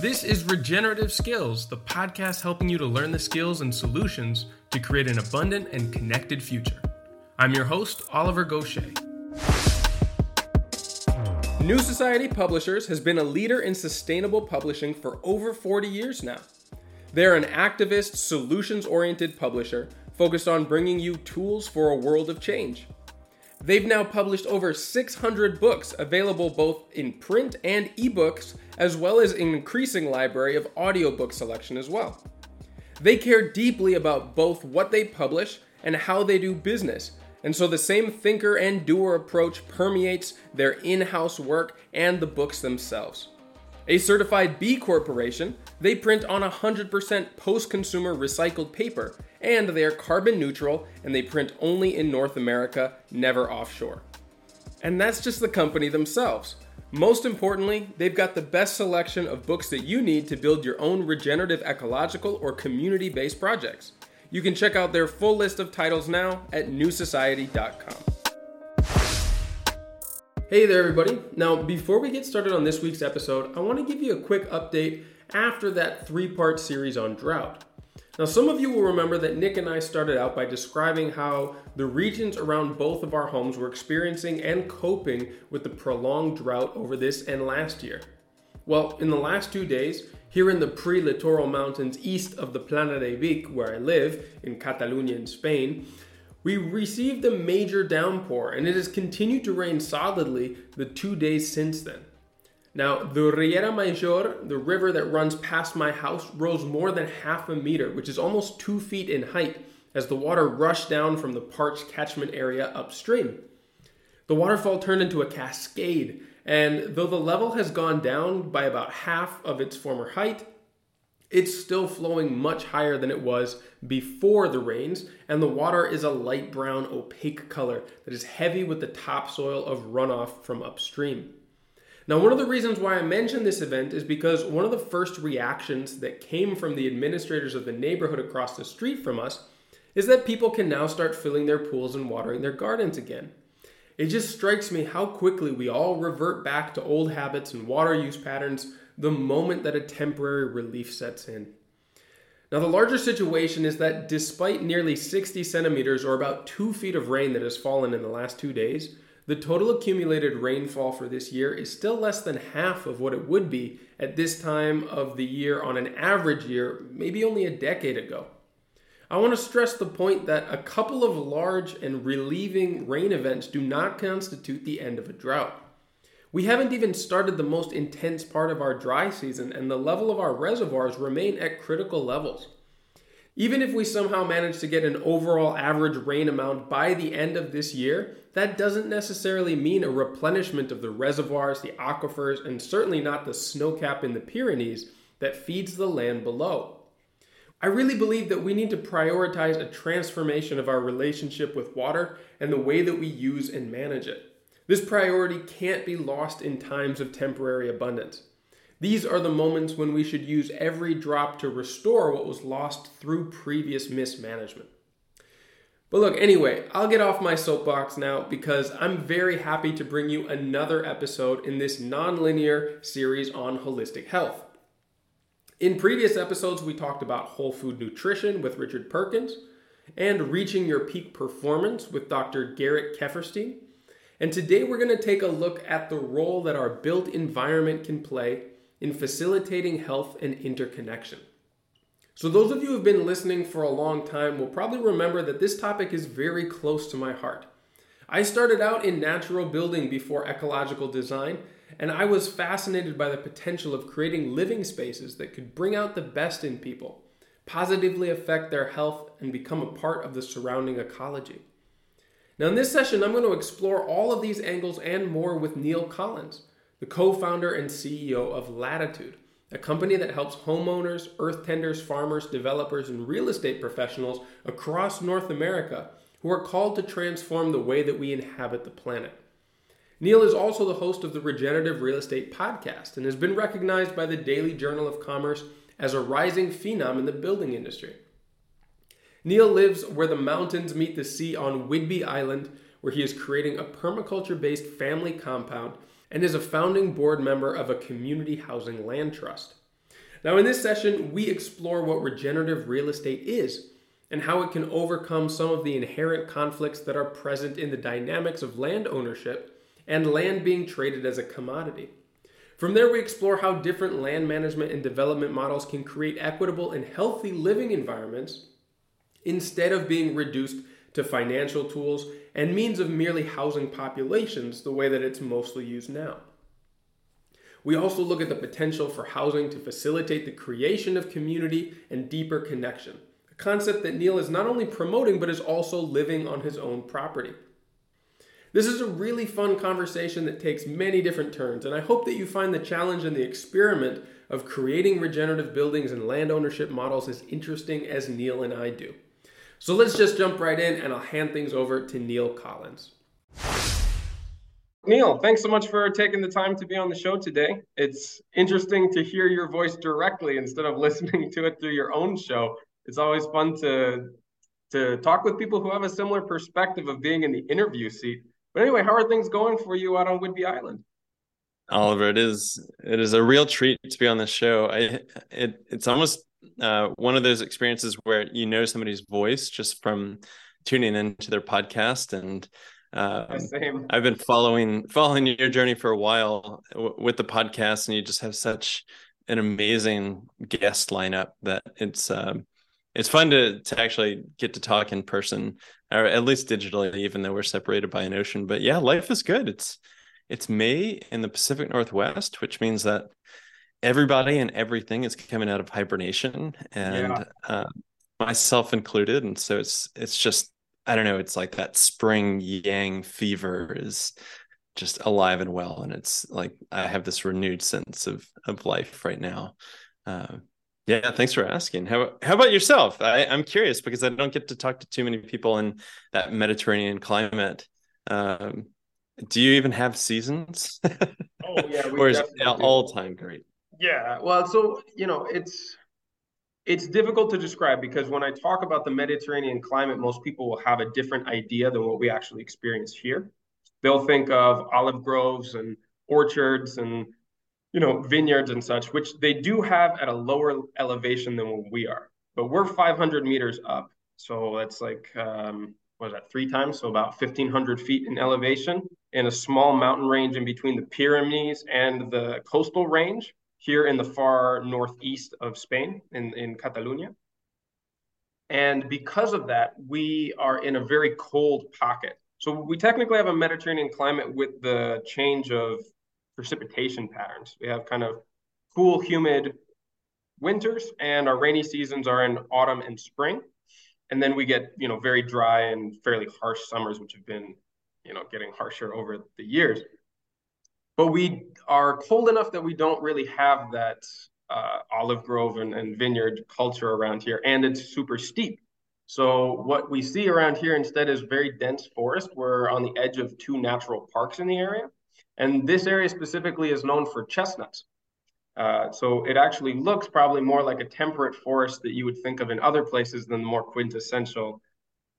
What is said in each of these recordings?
This is Regenerative Skills, the podcast helping you to learn the skills and solutions to create an abundant and connected future. I'm your host, Oliver Goshey. New Society Publishers has been a leader in sustainable publishing for over 40 years now. They're an activist, solutions oriented publisher focused on bringing you tools for a world of change. They've now published over 600 books available both in print and ebooks, as well as an increasing library of audiobook selection as well. They care deeply about both what they publish and how they do business, and so the same thinker and doer approach permeates their in house work and the books themselves. A certified B Corporation, they print on 100% post consumer recycled paper, and they are carbon neutral and they print only in North America, never offshore. And that's just the company themselves. Most importantly, they've got the best selection of books that you need to build your own regenerative ecological or community based projects. You can check out their full list of titles now at newsociety.com. Hey there, everybody. Now, before we get started on this week's episode, I want to give you a quick update after that three part series on drought. Now, some of you will remember that Nick and I started out by describing how the regions around both of our homes were experiencing and coping with the prolonged drought over this and last year. Well, in the last two days, here in the pre littoral mountains east of the Plana de Vic, where I live, in Catalonia in Spain, we received a major downpour, and it has continued to rain solidly the two days since then. Now, the Riera Mayor, the river that runs past my house, rose more than half a meter, which is almost two feet in height, as the water rushed down from the parched catchment area upstream. The waterfall turned into a cascade, and though the level has gone down by about half of its former height, it's still flowing much higher than it was before the rains, and the water is a light brown, opaque color that is heavy with the topsoil of runoff from upstream. Now, one of the reasons why I mention this event is because one of the first reactions that came from the administrators of the neighborhood across the street from us is that people can now start filling their pools and watering their gardens again. It just strikes me how quickly we all revert back to old habits and water use patterns the moment that a temporary relief sets in. Now, the larger situation is that despite nearly 60 centimeters or about two feet of rain that has fallen in the last two days, the total accumulated rainfall for this year is still less than half of what it would be at this time of the year on an average year, maybe only a decade ago. I want to stress the point that a couple of large and relieving rain events do not constitute the end of a drought. We haven't even started the most intense part of our dry season, and the level of our reservoirs remain at critical levels. Even if we somehow manage to get an overall average rain amount by the end of this year, that doesn't necessarily mean a replenishment of the reservoirs, the aquifers, and certainly not the snowcap in the Pyrenees that feeds the land below. I really believe that we need to prioritize a transformation of our relationship with water and the way that we use and manage it. This priority can't be lost in times of temporary abundance. These are the moments when we should use every drop to restore what was lost through previous mismanagement. But look, anyway, I'll get off my soapbox now because I'm very happy to bring you another episode in this nonlinear series on holistic health. In previous episodes, we talked about whole food nutrition with Richard Perkins and reaching your peak performance with Dr. Garrett Kefferstein. And today we're going to take a look at the role that our built environment can play in facilitating health and interconnection. So, those of you who have been listening for a long time will probably remember that this topic is very close to my heart. I started out in natural building before ecological design, and I was fascinated by the potential of creating living spaces that could bring out the best in people, positively affect their health, and become a part of the surrounding ecology. Now, in this session, I'm going to explore all of these angles and more with Neal Collins, the co founder and CEO of Latitude, a company that helps homeowners, earth tenders, farmers, developers, and real estate professionals across North America who are called to transform the way that we inhabit the planet. Neal is also the host of the Regenerative Real Estate Podcast and has been recognized by the Daily Journal of Commerce as a rising phenom in the building industry. Neal lives where the mountains meet the sea on Whidbey Island, where he is creating a permaculture based family compound and is a founding board member of a community housing land trust. Now, in this session, we explore what regenerative real estate is and how it can overcome some of the inherent conflicts that are present in the dynamics of land ownership and land being traded as a commodity. From there, we explore how different land management and development models can create equitable and healthy living environments instead of being reduced to financial tools and means of merely housing populations the way that it's mostly used now. We also look at the potential for housing to facilitate the creation of community and deeper connection, a concept that Neal is not only promoting but is also living on his own property. This is a really fun conversation that takes many different turns, and I hope that you find the challenge and the experiment of creating regenerative buildings and land ownership models as interesting as Neal and I do. So let's just jump right in, and I'll hand things over to Neal Collins. Neal, thanks so much for taking the time to be on the show today. It's interesting to hear your voice directly instead of listening to it through your own show. It's always fun to to talk with people who have a similar perspective of being in the interview seat. But anyway, how are things going for you out on Whidbey Island? Oliver, it is it is a real treat to be on this show. I it it's almost uh, one of those experiences where you know somebody's voice just from tuning into their podcast and um. I've been following following your journey for a while w- with the podcast, and you just have such an amazing guest lineup that it's um, it's fun to to actually get to talk in person, or at least digitally, even though we're separated by an ocean. But yeah, life is good. It's it's May in the Pacific Northwest, which means that everybody and everything is coming out of hibernation, and yeah. uh, myself included. And so it's it's just I don't know, it's like that spring yang fever is just alive and well. And it's like I have this renewed sense of of life right now. Uh, yeah, thanks for asking. How how about yourself? I, I'm curious because I don't get to talk to too many people in that Mediterranean climate. Um, do you even have seasons? oh yeah, or is it all time great? Yeah, well, so you know, it's it's difficult to describe because when I talk about the Mediterranean climate, most people will have a different idea than what we actually experience here. They'll think of olive groves and orchards and you know vineyards and such, which they do have at a lower elevation than what we are. But we're 500 meters up, so that's like um, what is that three times? So about 1,500 feet in elevation, in a small mountain range in between the Pyrenees and the coastal range here in the far northeast of Spain, in, in Catalonia. And because of that, we are in a very cold pocket. So we technically have a Mediterranean climate with the change of precipitation patterns. We have kind of cool, humid winters, and our rainy seasons are in autumn and spring. And then we get, you know, very dry and fairly harsh summers, which have been, you know, getting harsher over the years but we are cold enough that we don't really have that uh, olive grove and, and vineyard culture around here, and it's super steep. So what we see around here instead is very dense forest. We're on the edge of two natural parks in the area, and this area specifically is known for chestnuts. Uh, so it actually looks probably more like a temperate forest that you would think of in other places than the more quintessential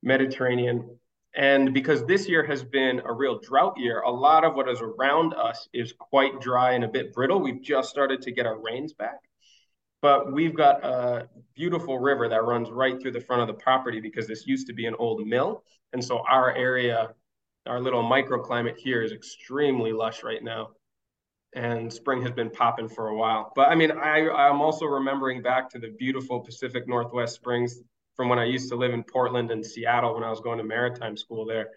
Mediterranean and because this year has been a real drought year, a lot of what is around us is quite dry and a bit brittle. We've just started to get our rains back. But we've got a beautiful river that runs right through the front of the property because this used to be an old mill. And so our area, our little microclimate here is extremely lush right now. And spring has been popping for a while. But I mean, I, I'm also remembering back to the beautiful Pacific Northwest springs from when I used to live in Portland and Seattle when I was going to maritime school there.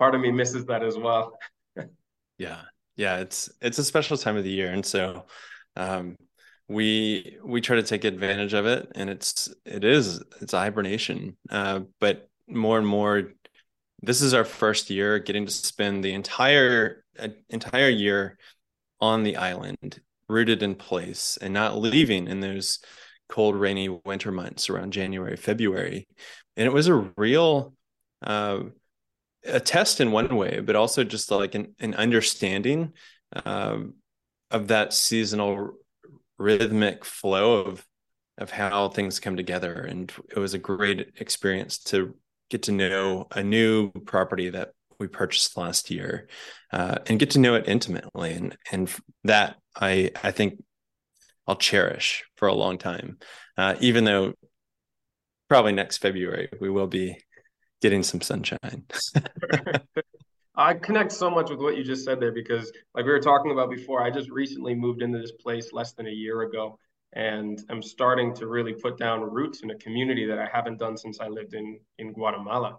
Part of me misses that as well. yeah. Yeah, it's it's a special time of the year and so um we we try to take advantage of it and it's it is it's a hibernation uh, but more and more this is our first year getting to spend the entire uh, entire year on the island rooted in place and not leaving in those cold, rainy winter months around January, February. And it was a real uh, a test in one way, but also just like an, an understanding um, of that seasonal rhythmic flow of of how things come together. And it was a great experience to get to know a new property that we purchased last year uh, and get to know it intimately. And and that I I think I'll cherish for a long time. Uh, even though probably next February we will be getting some sunshine. I connect so much with what you just said there because, like we were talking about before, I just recently moved into this place less than a year ago, and I'm starting to really put down roots in a community that I haven't done since I lived in in Guatemala.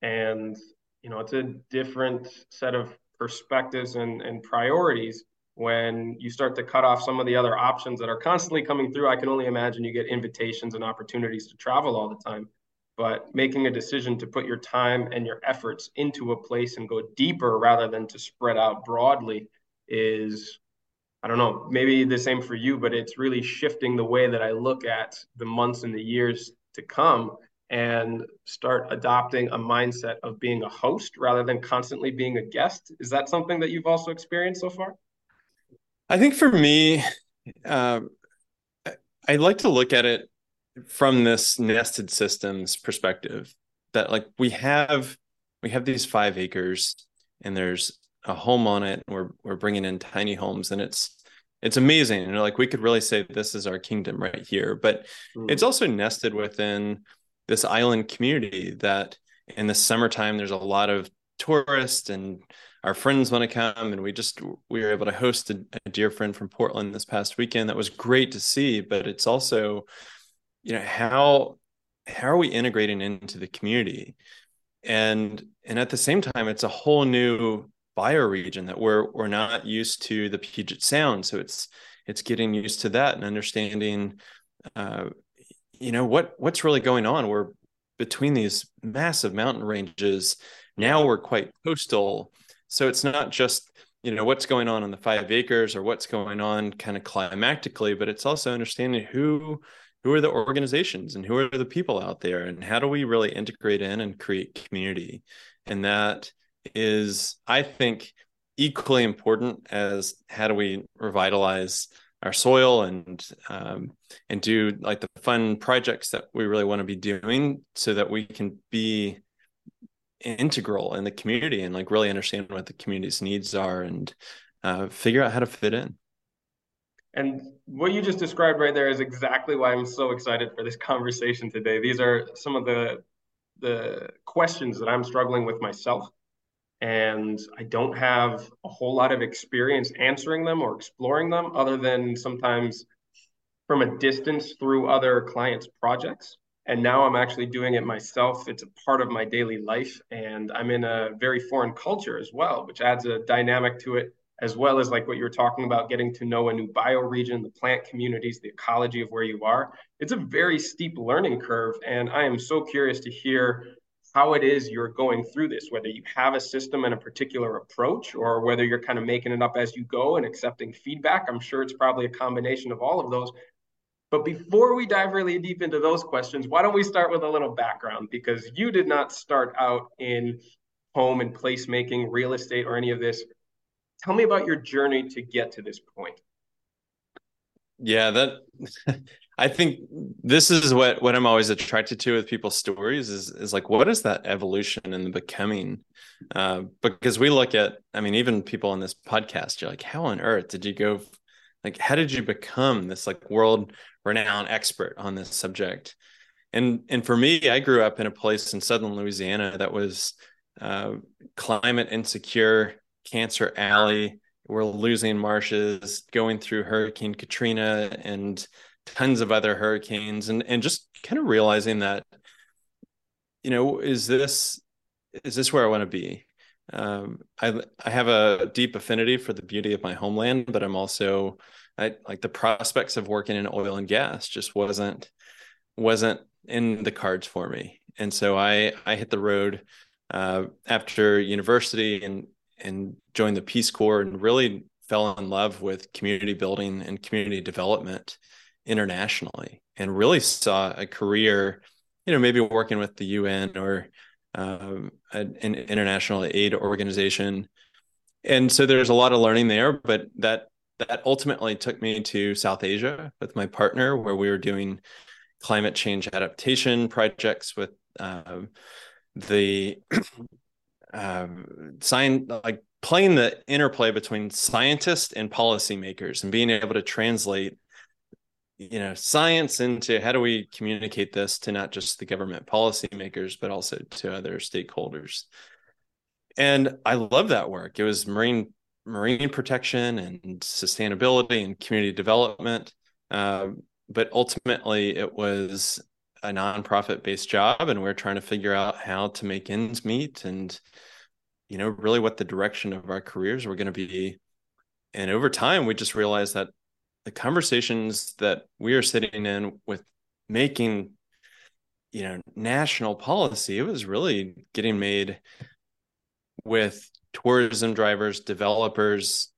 And you know, it's a different set of perspectives and, and priorities when you start to cut off some of the other options that are constantly coming through. I can only imagine you get invitations and opportunities to travel all the time but making a decision to put your time and your efforts into a place and go deeper rather than to spread out broadly is I don't know, maybe the same for you, but it's really shifting the way that I look at the months and the years to come and start adopting a mindset of being a host rather than constantly being a guest. Is that something that you've also experienced so far? I think for me, uh, I like to look at it from this nested systems perspective that like we have we have these five acres and there's a home on it we're we're bringing in tiny homes and it's it's amazing you know like we could really say this is our kingdom right here but mm. it's also nested within this island community that in the summertime there's a lot of tourists and our friends want to come and we just we were able to host a, a dear friend from portland this past weekend. That was great to see but it's also you know how how are we integrating into the community? And and at the same time it's a whole new bioregion that we're we're not used to the Puget Sound. So it's it's getting used to that and understanding uh, you know what what's really going on. We're between these massive mountain ranges. Now we're quite coastal so it's not just you know what's going on on the five acres or what's going on kind of climatically but it's also understanding who who are the organizations and who are the people out there and how do we really integrate in and create community. And that is i think equally important as how do we revitalize our soil and um, and do like the fun projects that we really want to be doing so that we can be integral in the community and like really understand what the community's needs are and uh, figure out how to fit in and what you just described right there is exactly why I'm so excited for this conversation today. These are some of the the questions that I'm struggling with myself. And I don't have a whole lot of experience answering them or exploring them other than sometimes from a distance through other clients' projects. And now I'm actually doing it myself. It's a part of my daily life. And I'm in a very foreign culture as well, which adds a dynamic to it as well as like what you were talking about, getting to know a new bioregion, the plant communities, the ecology of where you are. It's a very steep learning curve. And I am so curious to hear how it is you're going through this, whether you have a system and a particular approach, or whether you're kind of making it up as you go and accepting feedback. I'm sure it's probably a combination of all of those. But before we dive really deep into those questions, why don't we start with a little background? Because you did not start out in home and placemaking, real estate, or any of this. Tell me about your journey to get to this point. Yeah that i think this is what what i'm always attracted to with people's stories is is like what is that evolution and the becoming? Uh, because we look at i mean even people on this podcast you're like how on earth did you go like how did you become this like world renowned expert on this subject and and for me i grew up in a place in southern louisiana that was uh, climate insecure Cancer Alley. We're losing marshes, going through Hurricane Katrina and tons of other hurricanes, and and just kind of realizing that, you know, is this is this where I want to be? Um, I I have a deep affinity for the beauty of my homeland, but I'm also I like the prospects of working in oil and gas just wasn't wasn't in the cards for me, and so I I hit the road uh, after university and and joined the Peace Corps and really fell in love with community building and community development internationally and really saw a career, you know, maybe working with the UN or um, an international aid organization. And so there's a lot of learning there, but that that ultimately took me to South Asia with my partner, where we were doing climate change adaptation projects with um, the um, sign like playing the interplay between scientists and policymakers and being able to translate you know science into how do we communicate this to not just the government policymakers but also to other stakeholders. And i love that work. It was marine marine protection and sustainability and community development. Uh, but ultimately it was a nonprofit based job and we we're trying to figure out how to make ends meet and you know really what the direction of our careers were going to be. And over time we just realized that the conversations that we are sitting in with making you know national policy it was really getting made with tourism drivers developers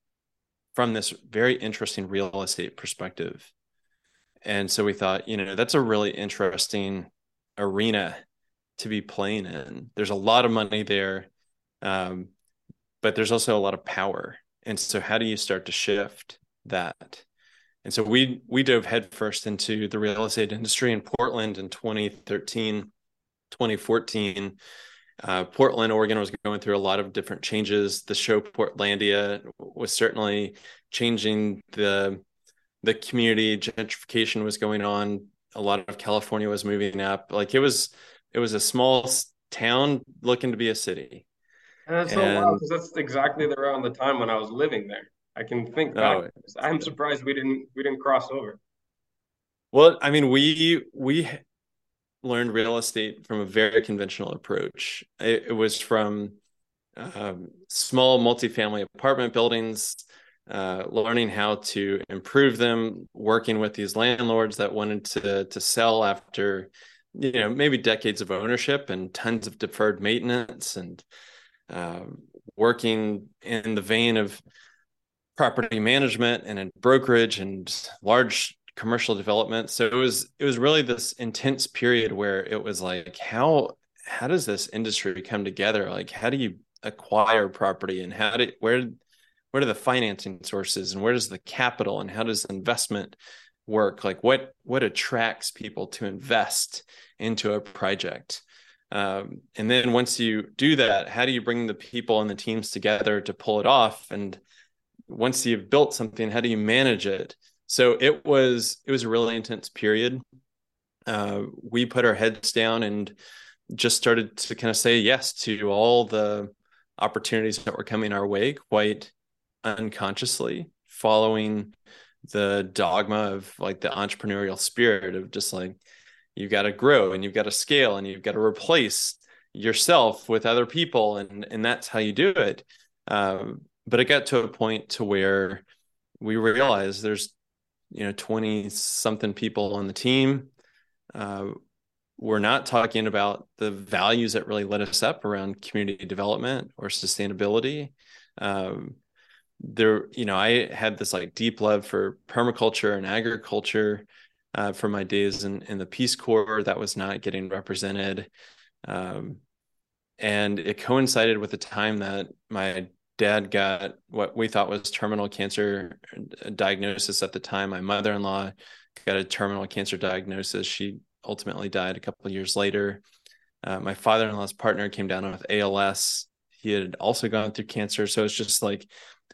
from this very interesting real estate perspective. And so we thought you know that's a really interesting arena to be playing in. There's a lot of money there um, but there's also a lot of power. And so how do you start to shift that and so we we dove headfirst into the real estate industry in Portland in 2013, 2014. Uh, Portland, Oregon was going through a lot of different changes. The show Portlandia was certainly changing the the community. Gentrification was going on. A lot of California was moving up. Like it was it was a small town looking to be a city. And that's so wild because that's exactly around the time when I was living there. I can think back. Oh, I'm surprised we didn't we didn't cross over. Well, I mean, we we learned real estate from a very conventional approach. It, it was from um, small multifamily apartment buildings, uh, learning how to improve them, working with these landlords that wanted to to sell after you know maybe decades of ownership and tons of deferred maintenance and uh, working in the vein of property management and in brokerage and large commercial development. So it was it was really this intense period where it was like how how does this industry come together? Like how do you acquire property and how do where where are the financing sources and where does the capital and how does investment work? Like what what attracts people to invest into a project? Um, and then once you do that, how do you bring the people and the teams together to pull it off? And once you've built something how do you manage it? So it was it was a really intense period. Uh, we put our heads down and just started to kind of say yes to all the opportunities that were coming our way quite unconsciously following the dogma of like the entrepreneurial spirit of just like you've got to grow and you've got to scale and you've got to replace yourself with other people and and that's how you do it. Um, but it got to a point to where we realized there's you know 20 something people on the team. Uh, we're not talking about the values that really lit us up around community development or sustainability. Um, there you know i had this like deep love for permaculture and agriculture uh, from my days in, in the peace corps. That was not getting represented. Um, and it coincided with the time that my dad got what we thought was terminal cancer diagnosis at the time. My mother in law got a terminal cancer diagnosis. She ultimately died a couple of years later. Uh, my father in law's partner came down with ALS. He had also gone through cancer. So it's just like,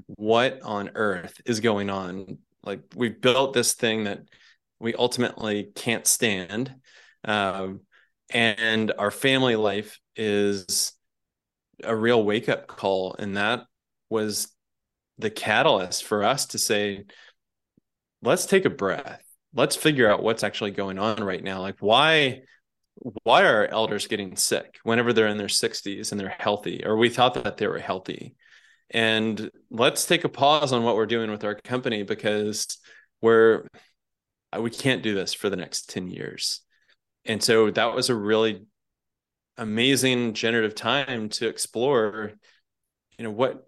what on earth is going on? Like, we've built this thing that we ultimately can't stand. Um, and our family life is a real wake up call. And that was the catalyst for us to say, let's take a breath. Let's figure out what's actually going on right now. Like why why are elders getting sick whenever they're in their 60s and they're healthy or we thought that they were healthy and let's take a pause on what we're doing with our company because we're we can't do this for the next 10 years and so that was a really amazing generative time to explore you know what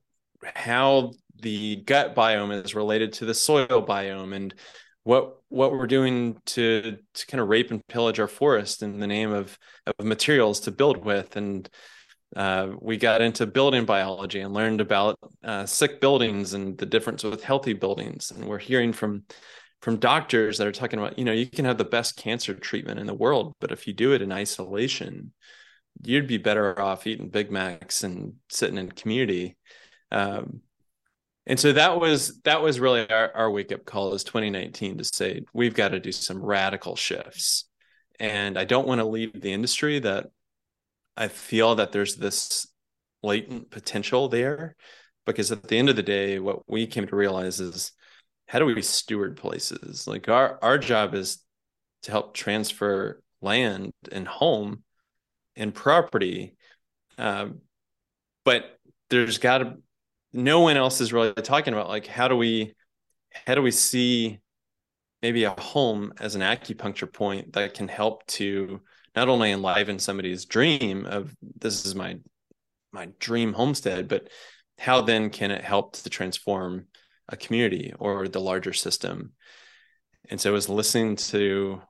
how the gut biome is related to the soil biome and what what we're doing to to kind of rape and pillage our forest in the name of of materials to build with. And uh, we got into building biology and learned about uh, sick buildings and the difference with healthy buildings. And we're hearing from from doctors that are talking about you know you can have the best cancer treatment in the world but if you do it in isolation you'd be better off eating big macs and sitting in community um, and so that was that was really our, our wake up call is 2019 to say we've got to do some radical shifts. And i don't want to leave the industry that i feel that there's this latent potential there because at the end of the day what we came to realize is how do we steward places? Like our our job is to help transfer land and home and property um, but there's got to no one else is really talking about like how do we how do we see maybe a home as an acupuncture point that can help to not only enliven somebody's dream of this is my my dream homestead but how then can it help to transform a community or the larger system? And so it was listening to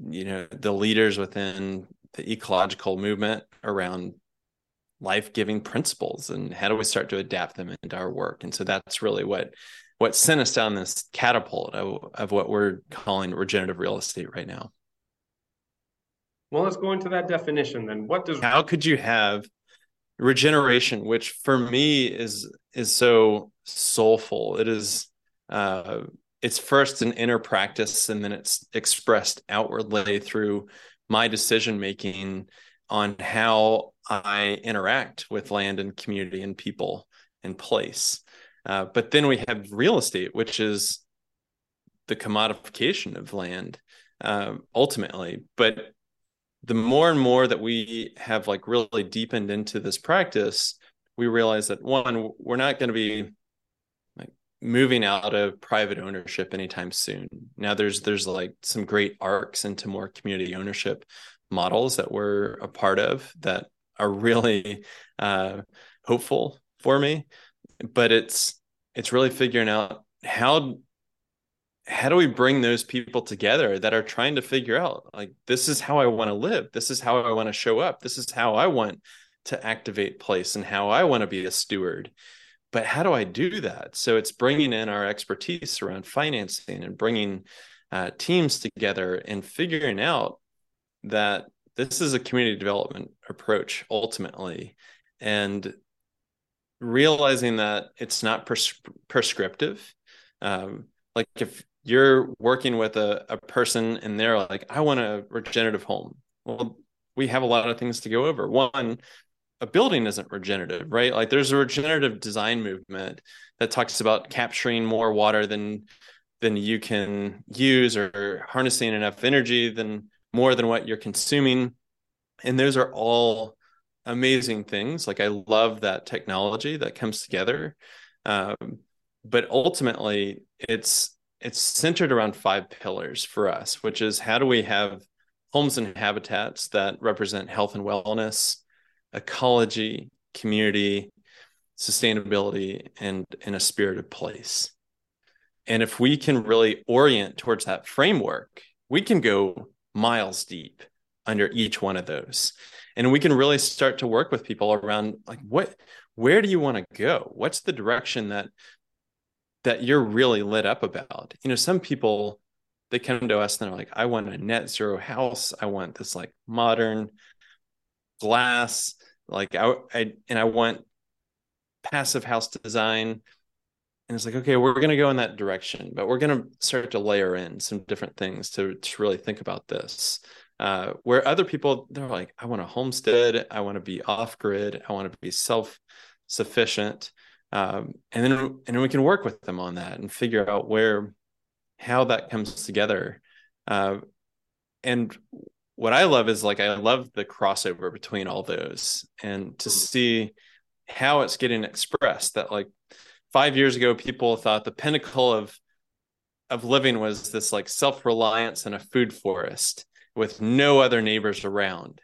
you know the leaders within the ecological movement around life-giving principles and how do we start to adapt them into our work? And so that's really what what sent us down this catapult of, of what we're calling regenerative real estate right now. Well let's go into that definition then. What does how could you have regeneration which for me is is so soulful? It is uh it's first an inner practice and then it's expressed outwardly through my decision making on how I interact with land and community and people and place. Uh, but then we have real estate, which is the commodification of land uh, ultimately. But the more and more that we have like really deepened into this practice, we realize that one, we're not going to be like moving out of private ownership anytime soon. Now there's there's like some great arcs into more community ownership models that we're a part of that are really uh, hopeful for me. But it's it's really figuring out how how do we bring those people together that are trying to figure out like this is how I want to live, this is how I want to show up, this is how I want to activate place and how I want to be a steward. But how do I do that? So it's bringing in our expertise around financing and bringing uh, teams together and figuring out that this is a community development approach ultimately and realizing that it's not pres- prescriptive um, like if you're working with a, a person and they're like i want a regenerative home well we have a lot of things to go over. One a building isn't regenerative right? Like there's a regenerative design movement that talks about capturing more water than than you can use or harnessing enough energy than more than what you're consuming. And those are all amazing things. Like i love that technology that comes together. Um, but ultimately it's it's centered around five pillars for us which is how do we have homes and habitats that represent health and wellness ecology community sustainability and in a spirit of place. And if we can really orient towards that framework we can go miles deep under each one of those. And we can really start to work with people around like what where do you want to go? What's the direction that that you're really lit up about? You know some people they come to us and they're like i want a net zero house. I want this like modern glass. Like I, I and i want passive house design and it's like okay we're going to go in that direction but we're going to start to layer in some different things to, to really think about this uh, where other people they're like i want a homestead i want to be off grid i want to be self sufficient um, and then and then we can work with them on that and figure out where how that comes together uh, and what i love is like i love the crossover between all those and to see how it's getting expressed that like five years ago, people thought the pinnacle of of living was this like self-reliance in a food forest with no other neighbors around.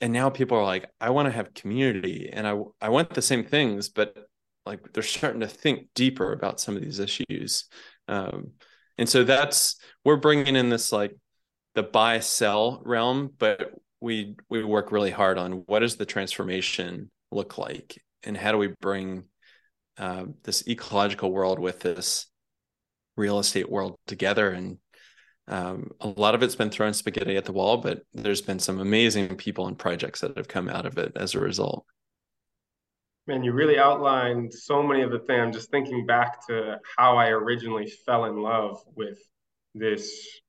And now people are like, I want to have community and I I want the same things, but like they're starting to think deeper about some of these issues. Um, and so that's we're bringing in this like the buy sell realm, but we we work really hard on what does the transformation look like and how do we bring uh, this ecological world with this real estate world together. And um, a lot of it's been thrown spaghetti at the wall but there's been some amazing people and projects that have come out of it as a result. Man, you really outlined so many of the things. Just thinking back to how I originally fell in love with this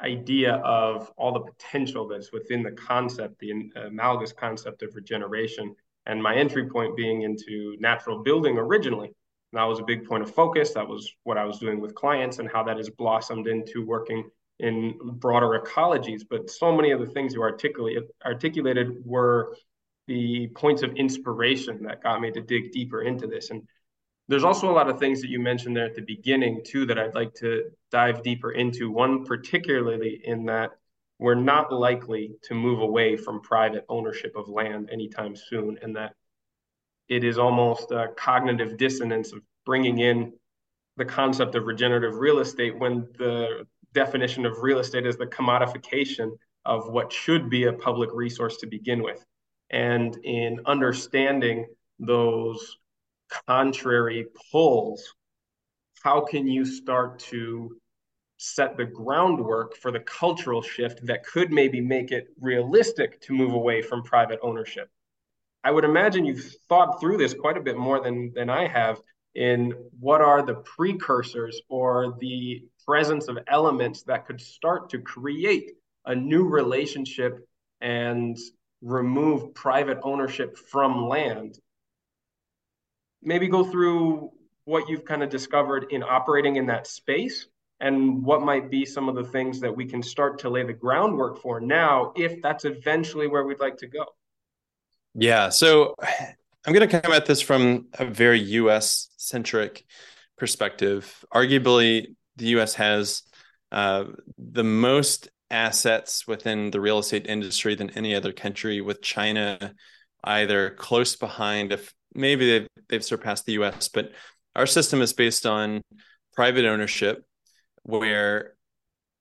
idea of all the potential that's within the concept, the analogous concept of regeneration, and my entry point being into natural building originally. And that was a big point of focus. That was what I was doing with clients and how that has blossomed into working in broader ecologies. But so many of the things you articulate, articulated were the points of inspiration that got me to dig deeper into this. And there's also a lot of things that you mentioned there at the beginning too that I'd like to dive deeper into. One particularly in that we're not likely to move away from private ownership of land anytime soon, and that it is almost a cognitive dissonance of bringing in the concept of regenerative real estate when the definition of real estate is the commodification of what should be a public resource to begin with. And in understanding those contrary pulls, how can you start to set the groundwork for the cultural shift that could maybe make it realistic to move away from private ownership? I would imagine you've thought through this quite a bit more than, than I have in what are the precursors or the presence of elements that could start to create a new relationship and remove private ownership from land. Maybe go through what you've kind of discovered in operating in that space and what might be some of the things that we can start to lay the groundwork for now if that's eventually where we'd like to go. Yeah. So I'm going to come at this from a very US centric perspective. Arguably, the US has uh, the most assets within the real estate industry than any other country, with China either close behind, if maybe they've, they've surpassed the US, but our system is based on private ownership where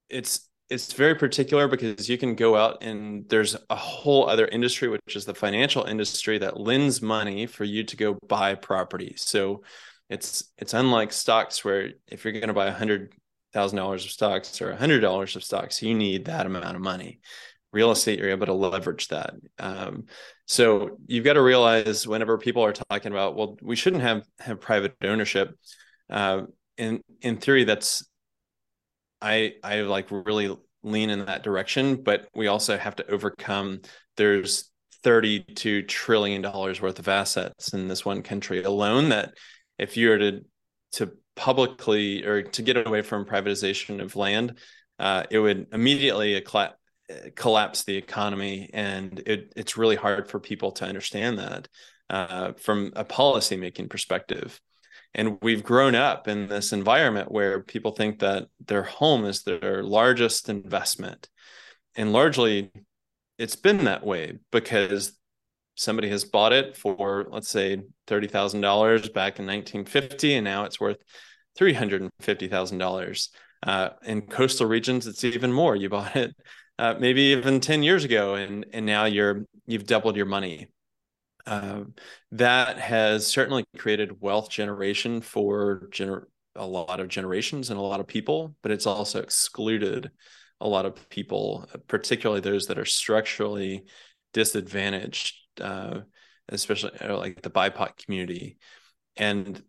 it's it's very particular because you can go out and there's a whole other industry which is the financial industry that lends money for you to go buy property so it's it's unlike stocks where if you're going to buy a hundred thousand dollars of stocks or a hundred dollars of stocks, you need that amount of money. Real estate, you're able to leverage that. Um, so you've got to realize whenever people are talking about, well, we shouldn't have have private ownership. Uh, in in theory, that's I I like really lean in that direction, but we also have to overcome. There's 32 trillion dollars worth of assets in this one country alone. That if you were to to publicly or to get away from privatization of land, uh, it would immediately collapse the economy, and it, it's really hard for people to understand that uh, from a policy making perspective. And we've grown up in this environment where people think that their home is their largest investment, and largely, it's been that way because somebody has bought it for let's say $30,000 back in 1950 and now it's worth $350,000. Uh, in coastal regions, it's even more. You bought it uh, maybe even 10 years ago, and and now you're you've doubled your money. Uh, that has certainly created wealth generation for gener- a lot of generations and a lot of people, but it's also excluded a lot of people, particularly those that are structurally disadvantaged, uh, especially like the BIPOC community. And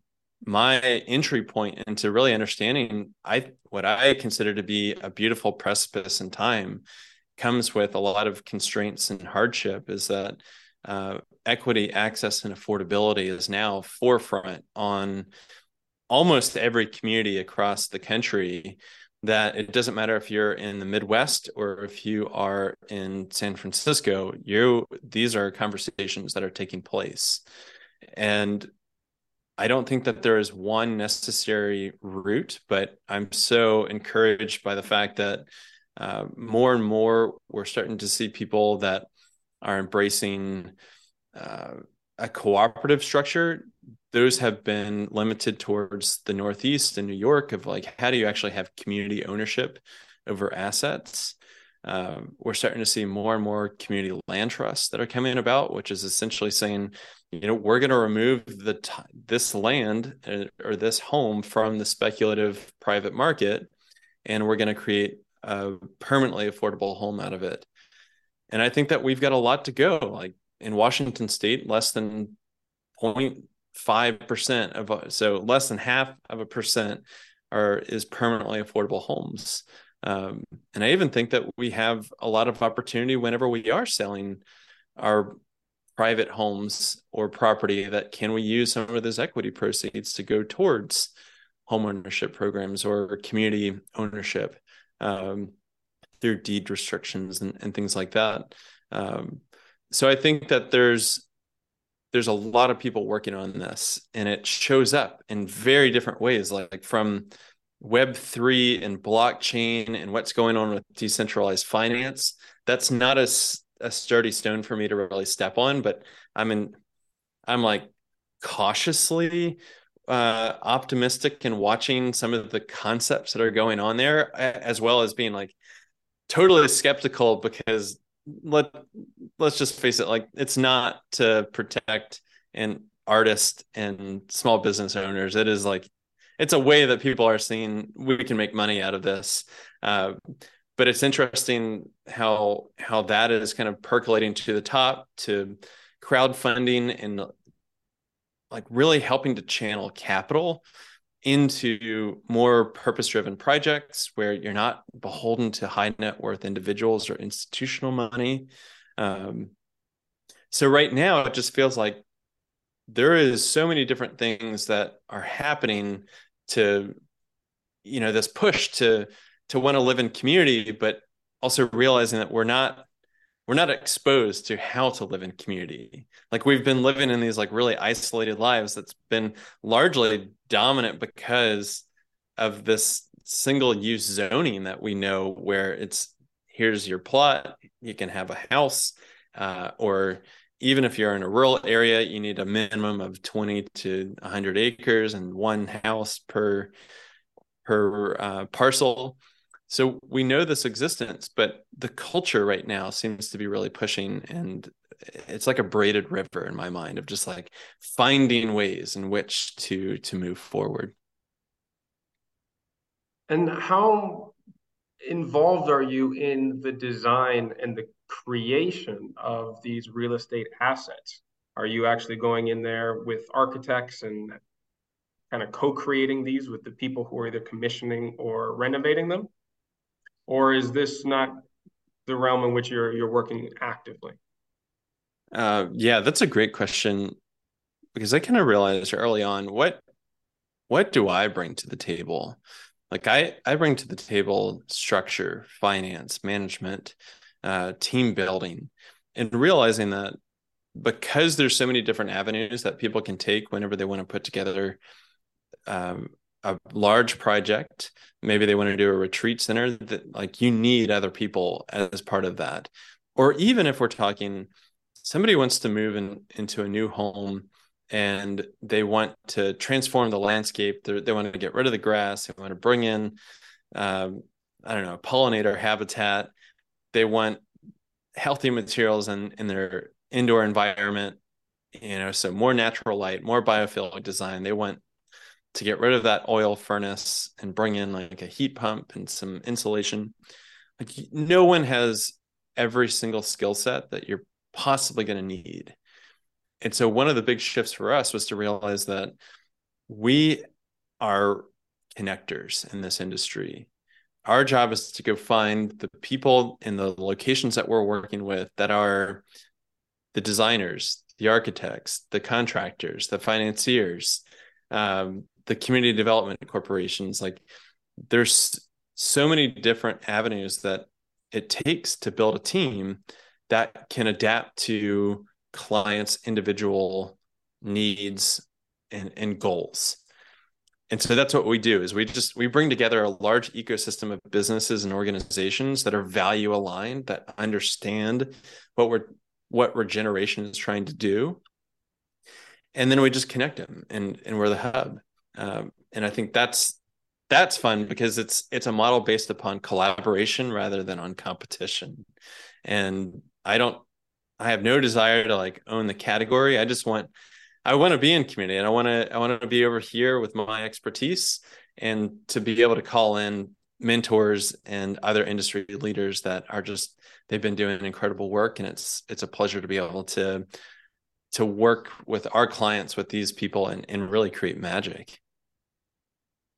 my entry point into really understanding I what I consider to be a beautiful precipice in time comes with a lot of constraints and hardship is that uh, equity, access, and affordability is now forefront on almost every community across the country. That it doesn't matter if you're in the Midwest or if you are in San Francisco, you these are conversations that are taking place. And I don't think that there is one necessary route, but I'm so encouraged by the fact that uh, more and more we're starting to see people that are embracing uh, a cooperative structure. Those have been limited towards the Northeast and New York of like, how do you actually have community ownership over assets? Uh, we're starting to see more and more community land trusts that are coming about, which is essentially saying you know we're going to remove the t- this land uh, or this home from the speculative private market and we're going to create a permanently affordable home out of it and i think that we've got a lot to go like in washington state less than 0.5% of so less than half of a percent are is permanently affordable homes. Um, and I even think that we have a lot of opportunity whenever we are selling our private homes or property that can we use some of those equity proceeds to go towards home ownership programs or community ownership um, through deed restrictions and, and things like that. Um, so I think that there's there's a lot of people working on this and it shows up in very different ways like from web3 and blockchain and what's going on with decentralized finance that's not a, a sturdy stone for me to really step on but i'm in i'm like cautiously uh, optimistic and watching some of the concepts that are going on there as well as being like totally skeptical because let let's just face it like it's not to protect an artist and small business owners. It is like it's a way that people are seeing we can make money out of this. Uh, but it's interesting how how that is kind of percolating to the top to crowdfunding and like really helping to channel capital into more purpose driven projects where you're not beholden to high net worth individuals or institutional money. Um, so, right now, it just feels like there is so many different things that are happening to you know this push to to want to live in community but also realizing that we're not we're not exposed to how to live in community. Like we've been living in these like really isolated lives that's been largely dominant because of this single use zoning that we know where it's here's your plot you can have a house uh, or even if you're in a rural area you need a minimum of 20 to 100 acres and one house per per uh, parcel so we know this existence but the culture right now seems to be really pushing and it's like a braided river in my mind of just like finding ways in which to to move forward. And how involved are you in the design and the creation of these real estate assets? Are you actually going in there with architects and kind of co-creating these with the people who are either commissioning or renovating them or is this not the realm in which you're you're working actively? Uh, yeah, that's a great question because I kind of realized early on what what do I bring to the table? Like I I bring to the table structure, finance, management, uh, team building, and realizing that because there's so many different avenues that people can take whenever they want to put together um, a large project maybe they want to do a retreat center that like you need other people as part of that. Or even if we're talking somebody wants to move in, into a new home and they want to transform the landscape They're, they want to get rid of the grass they want to bring in um, i don't know pollinator habitat they want healthy materials in, in their indoor environment you know so more natural light more biophilic design they want to get rid of that oil furnace and bring in like a heat pump and some insulation. Like no one has every single skill set that you're possibly going to need. And so one of the big shifts for us was to realize that we are connectors in this industry. Our job is to go find the people in the locations that we're working with that are the designers, the architects, the contractors, the financiers, um, the community development corporations like there's so many different avenues that it takes to build a team that can adapt to clients individual needs and, and goals. And so that's what we do is we just we bring together a large ecosystem of businesses and organizations that are value aligned that understand what we're what regeneration is trying to do. And then we just connect them and and we're the hub um, and I think that's that's fun because it's it's a model based upon collaboration rather than on competition. And I don't I have no desire to like own the category. I just want I want to be in community and I want to I want to be over here with my expertise and to be able to call in mentors and other industry leaders that are just they've been doing incredible work and it's it's a pleasure to be able to to work with our clients with these people and, and really create magic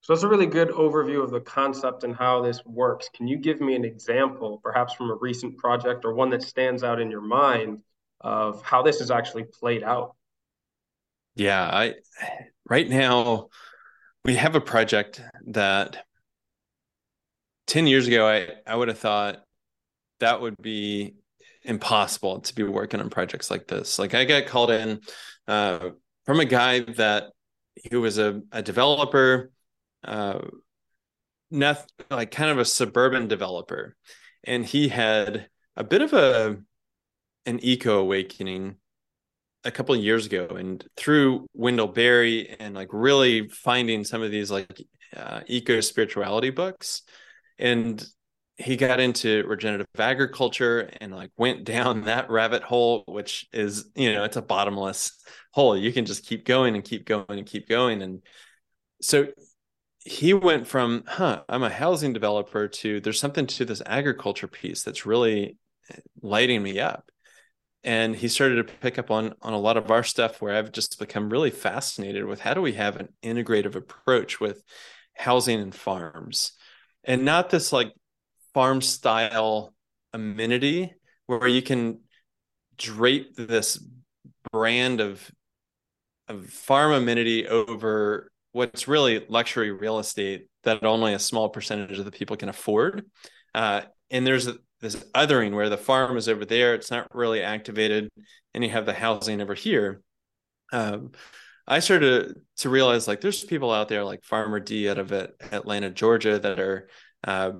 so that's a really good overview of the concept and how this works can you give me an example perhaps from a recent project or one that stands out in your mind of how this is actually played out yeah i right now we have a project that 10 years ago i i would have thought that would be impossible to be working on projects like this. Like I got called in uh, from a guy that he was a, a developer, uh, not, like kind of a suburban developer, and he had a bit of a an eco awakening a couple of years ago, and through Wendell Berry and like really finding some of these like uh, eco spirituality books, and he got into regenerative agriculture and like went down that rabbit hole which is you know it's a bottomless hole. You can just keep going and keep going and keep going and so he went from huh i'm a housing developer to there's something to this agriculture piece that's really eh, lighting me up. And he started to pick up on on a lot of our stuff where i've just become really fascinated with how do we have an integrative approach with housing and farms? And not this like farm style amenity where you can drape this brand of of farm amenity over what's really luxury real estate that only a small percentage of the people can afford. Uh, and there's this othering where the farm is over there, it's not really activated, and you have the housing over here. Um, I started to, to, realize like there's people out there like Farmer D out of Atlanta, Georgia, that are uh,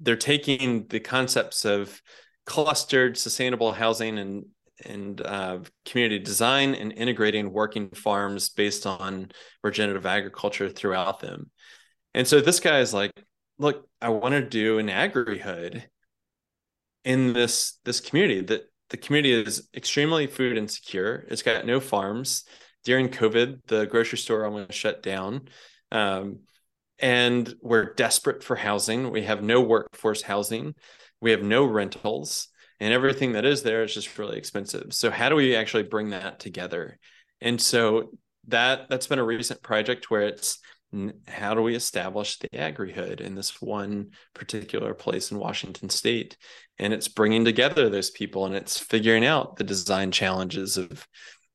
they're taking the concepts of clustered sustainable housing and and uh, community design and integrating working farms based on regenerative agriculture throughout them. And so this guy is like, look, I want to do an agri-hood in this this community that the community is extremely food insecure. It's got no farms. During COVID, the grocery store almost shut down. Um, and we're desperate for housing. We have no workforce housing, we have no rentals, and everything that is there is just really expensive. So how do we actually bring that together? And so that that's been a recent project where it's how do we establish the agri-hood in this one particular place in Washington state and it's bringing together those people and it's figuring out the design challenges of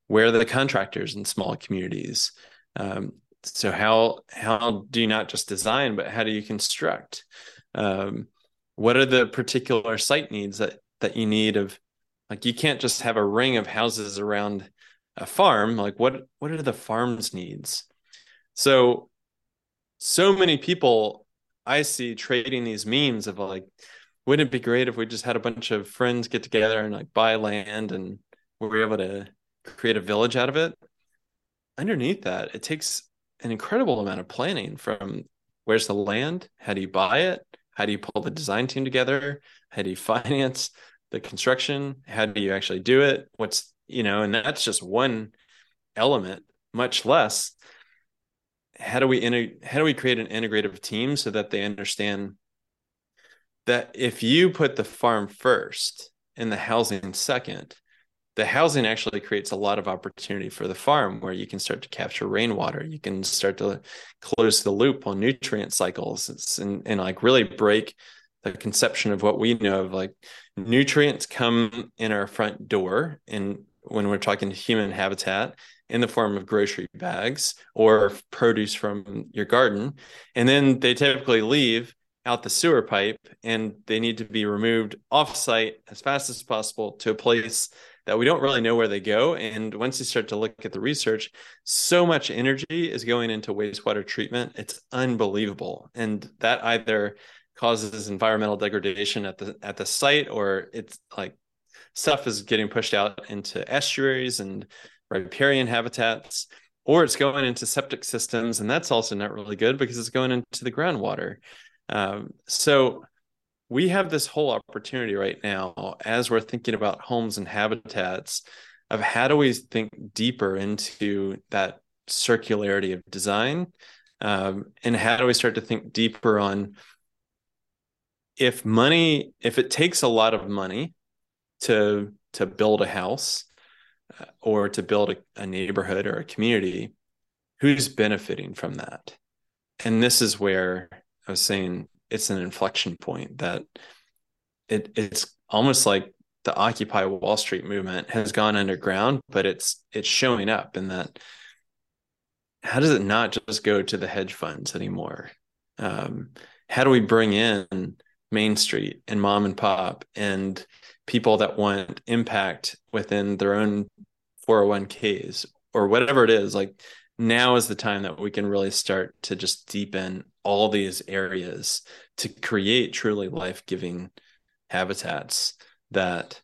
where the contractors in small communities um, so how how do you not just design but how do you construct um, what are the particular site needs that that you need of like you can't just have a ring of houses around a farm. Like what what are the farm's needs? So so many people i see trading these memes of like wouldn't it be great if we just had a bunch of friends get together and like buy land and we were able to create a village out of it? Underneath that it takes an incredible amount of planning from where's the land, how do you buy it, how do you pull the design team together, how do you finance the construction, how do you actually do it, what's you know, and that's just one element, much less how do we how do we create an integrative team so that they understand that if you put the farm first and the housing second the housing actually creates a lot of opportunity for the farm where you can start to capture rainwater. You can start to close the loop on nutrient cycles. And, and like really break the conception of what we know of like nutrients come in our front door and when we're talking human habitat in the form of grocery bags or produce from your garden. And then they typically leave out the sewer pipe and they need to be removed off site as fast as possible to a place that we don't really know where they go. And once you start to look at the research, so much energy is going into wastewater treatment. It's unbelievable. And that either causes environmental degradation at the at the site or it's like stuff is getting pushed out into estuaries and riparian habitats or it's going into septic systems and that's also not really good because it's going into the groundwater um, so we have this whole opportunity right now as we're thinking about homes and habitats of how do we think deeper into that circularity of design um, and how do we start to think deeper on if money if it takes a lot of money to to build a house uh, or to build a, a neighborhood or a community, who's benefiting from that? And this is where I was saying it's an inflection point that it it's almost like the Occupy Wall Street movement has gone underground, but it's it's showing up in that how does it not just go to the hedge funds anymore? Um, how do we bring in Main Street and mom and pop and people that want impact within their own 401ks or whatever it is? Like now is the time that we can really start to just deepen all these areas to create truly life-giving habitats that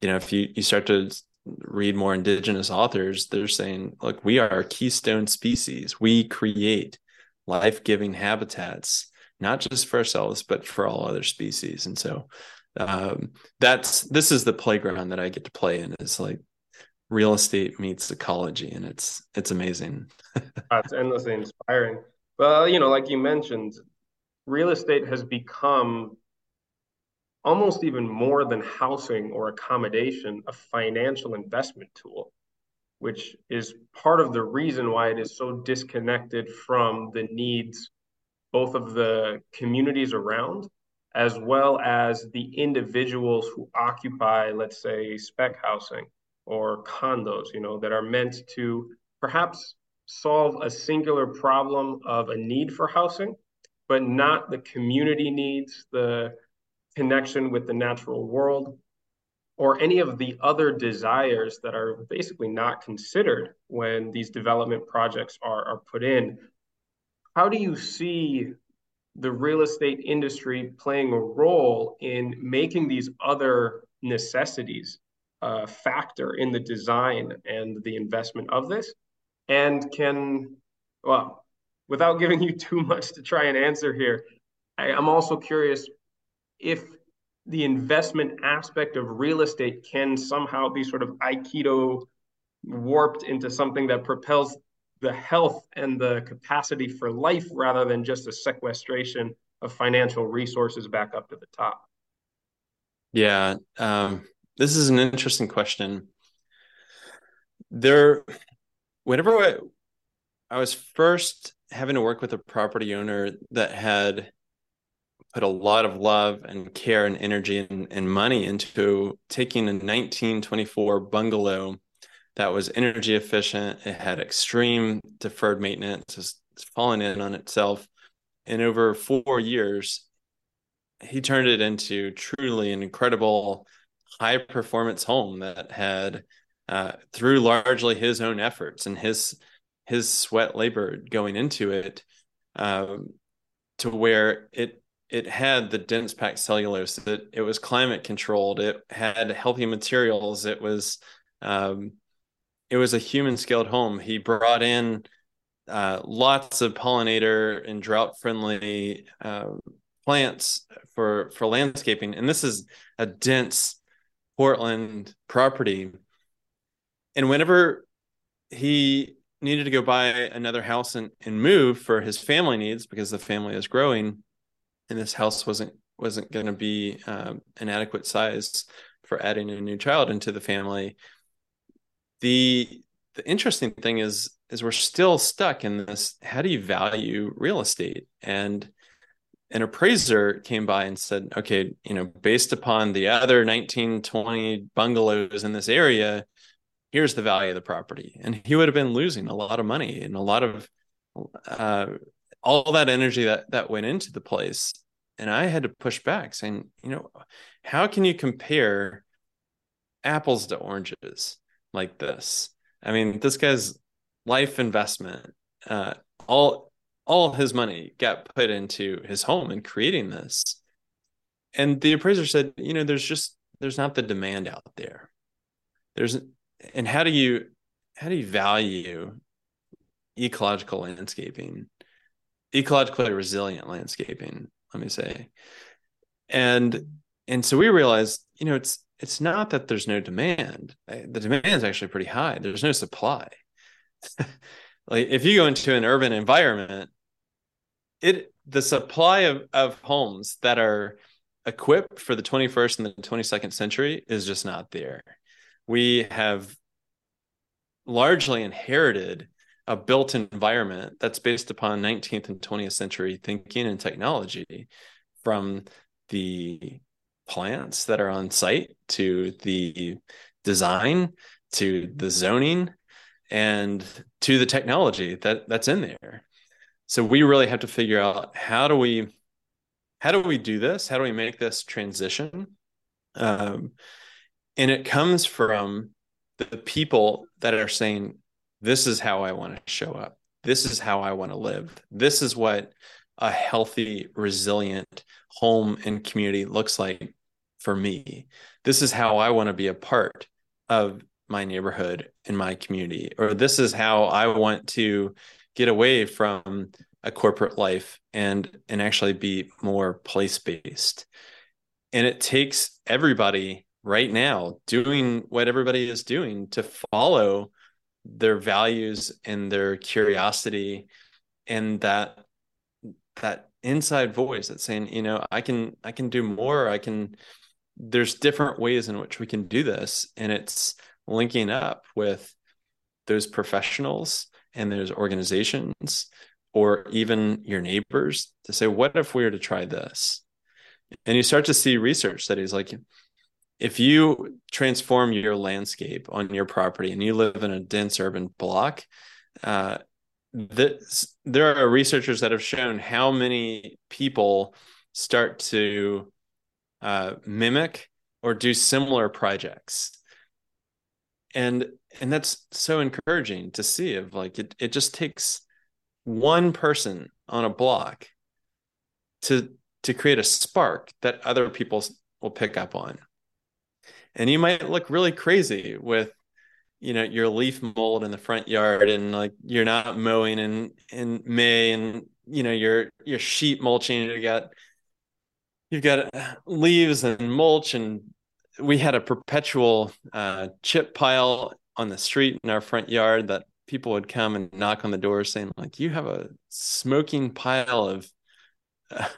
you know if you you start to read more indigenous authors they're saying look we are a keystone species. We create life-giving habitats not just for ourselves but for all other species. And so um, that's this is the playground that i get to play in is like real estate meets ecology and it's it's amazing. It's endlessly inspiring well you know like you mentioned real estate has become almost even more than housing or accommodation a financial investment tool which is part of the reason why it is so disconnected from the needs both of the communities around as well as the individuals who occupy let's say spec housing or condos, you know, that are meant to perhaps solve a singular problem of a need for housing, but not the community needs, the connection with the natural world, or any of the other desires that are basically not considered when these development projects are, are put in. How do you see the real estate industry playing a role in making these other necessities uh, factor in the design and the investment of this? And can, well, without giving you too much to try and answer here, I, I'm also curious if the investment aspect of real estate can somehow be sort of Aikido warped into something that propels the health and the capacity for life rather than just a sequestration of financial resources back up to the top. Yeah. Um, this is an interesting question. There, whenever I, I was first having to work with a property owner that had put a lot of love and care and energy and, and money into taking a 1924 bungalow that was energy efficient. It had extreme deferred maintenance, it's fallen in on itself. And over four years, he turned it into truly an incredible high performance home that had uh, through largely his own efforts and his his sweat labor going into it um, to where it it had the dense packed cellulose that it was climate controlled. It had healthy materials. It was um, it was a human scaled home. He brought in uh, lots of pollinator and drought friendly uh, plants for for landscaping. And this is a dense Portland property. And whenever he needed to go buy another house and, and move for his family needs because the family is growing and this house wasn't wasn't going to be um, an adequate size for adding a new child into the family the the interesting thing is is we're still stuck in this how do you value real estate? And an appraiser came by and said, okay, you know, based upon the other 1920 bungalows in this area, here's the value of the property. And he would have been losing a lot of money and a lot of uh, all that energy that that went into the place. And I had to push back saying, you know, how can you compare apples to oranges like this? I mean, this guy's life investment, uh, all all his money got put into his home and creating this. And the appraiser said, you know, there's just there's not the demand out there. There's and how do you how do you value ecological landscaping, ecologically resilient landscaping, let me say. And and so we realized, you know, it's it's not that there's no demand. The demand is actually pretty high. There's no supply. like if you go into an urban environment it the supply of, of homes that are equipped for the 21st and the 22nd century is just not there we have largely inherited a built environment that's based upon 19th and 20th century thinking and technology from the plants that are on site to the design to the zoning and to the technology that that's in there. So we really have to figure out how do we how do we do this? How do we make this transition? Um, and it comes from the people that are saying this is how i want to show up. This is how i want to live. This is what a healthy resilient home and community looks like for me. This is how i want to be a part of my neighborhood and my community. Or this is how i want to get away from a corporate life and and actually be more place based and it takes everybody right now doing what everybody is doing to follow their values and their curiosity and that that inside voice that's saying you know i can i can do more. I can there's different ways in which we can do this. And it's linking up with those professionals and those organizations or even your neighbors to say what if we were to try this? And you start to see research studies like if you transform your landscape on your property and you live in a dense urban block uh, this, there are researchers that have shown how many people start to uh, mimic or do similar projects. And and that's so encouraging to see of like it, it just takes one person on a block to to create a spark that other people will pick up on and you might look really crazy with you know your leaf mold in the front yard and like you're not mowing in in may and you know your your sheet mulching you got you've got leaves and mulch. And we had a perpetual uh, chip pile on the street in our front yard that people would come and knock on the door saying like you have a smoking pile of uh,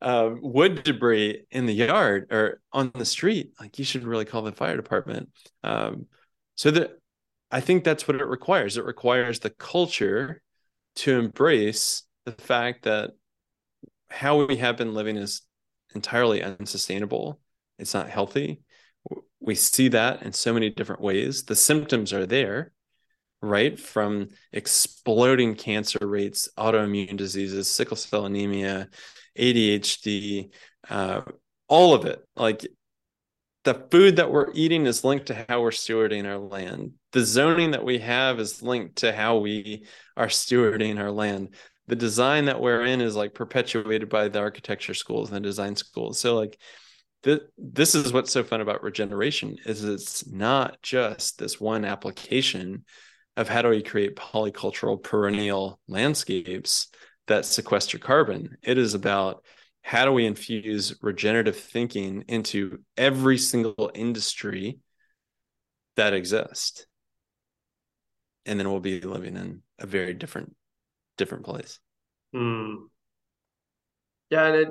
uh, wood debris in the yard or on the street like you should really call the fire department. Um, so that i think that's what it requires. It requires the culture to embrace the fact that how we have been living is entirely unsustainable. It's not healthy. We see that in so many different ways. The symptoms are there right? From exploding cancer rates autoimmune diseases sickle cell anemia adhd uh, all of it. Like the food that we're eating is linked to how we're stewarding our land. The zoning that we have is linked to how we are stewarding our land. The design that we're in is like perpetuated by the architecture schools and the design schools. So like th- this is what's so fun about regeneration is it's not just this one application of how do we create polycultural perennial landscapes that sequester carbon it is about how do we infuse regenerative thinking into every single industry that exists and then we'll be living in a very different different place hmm. yeah and it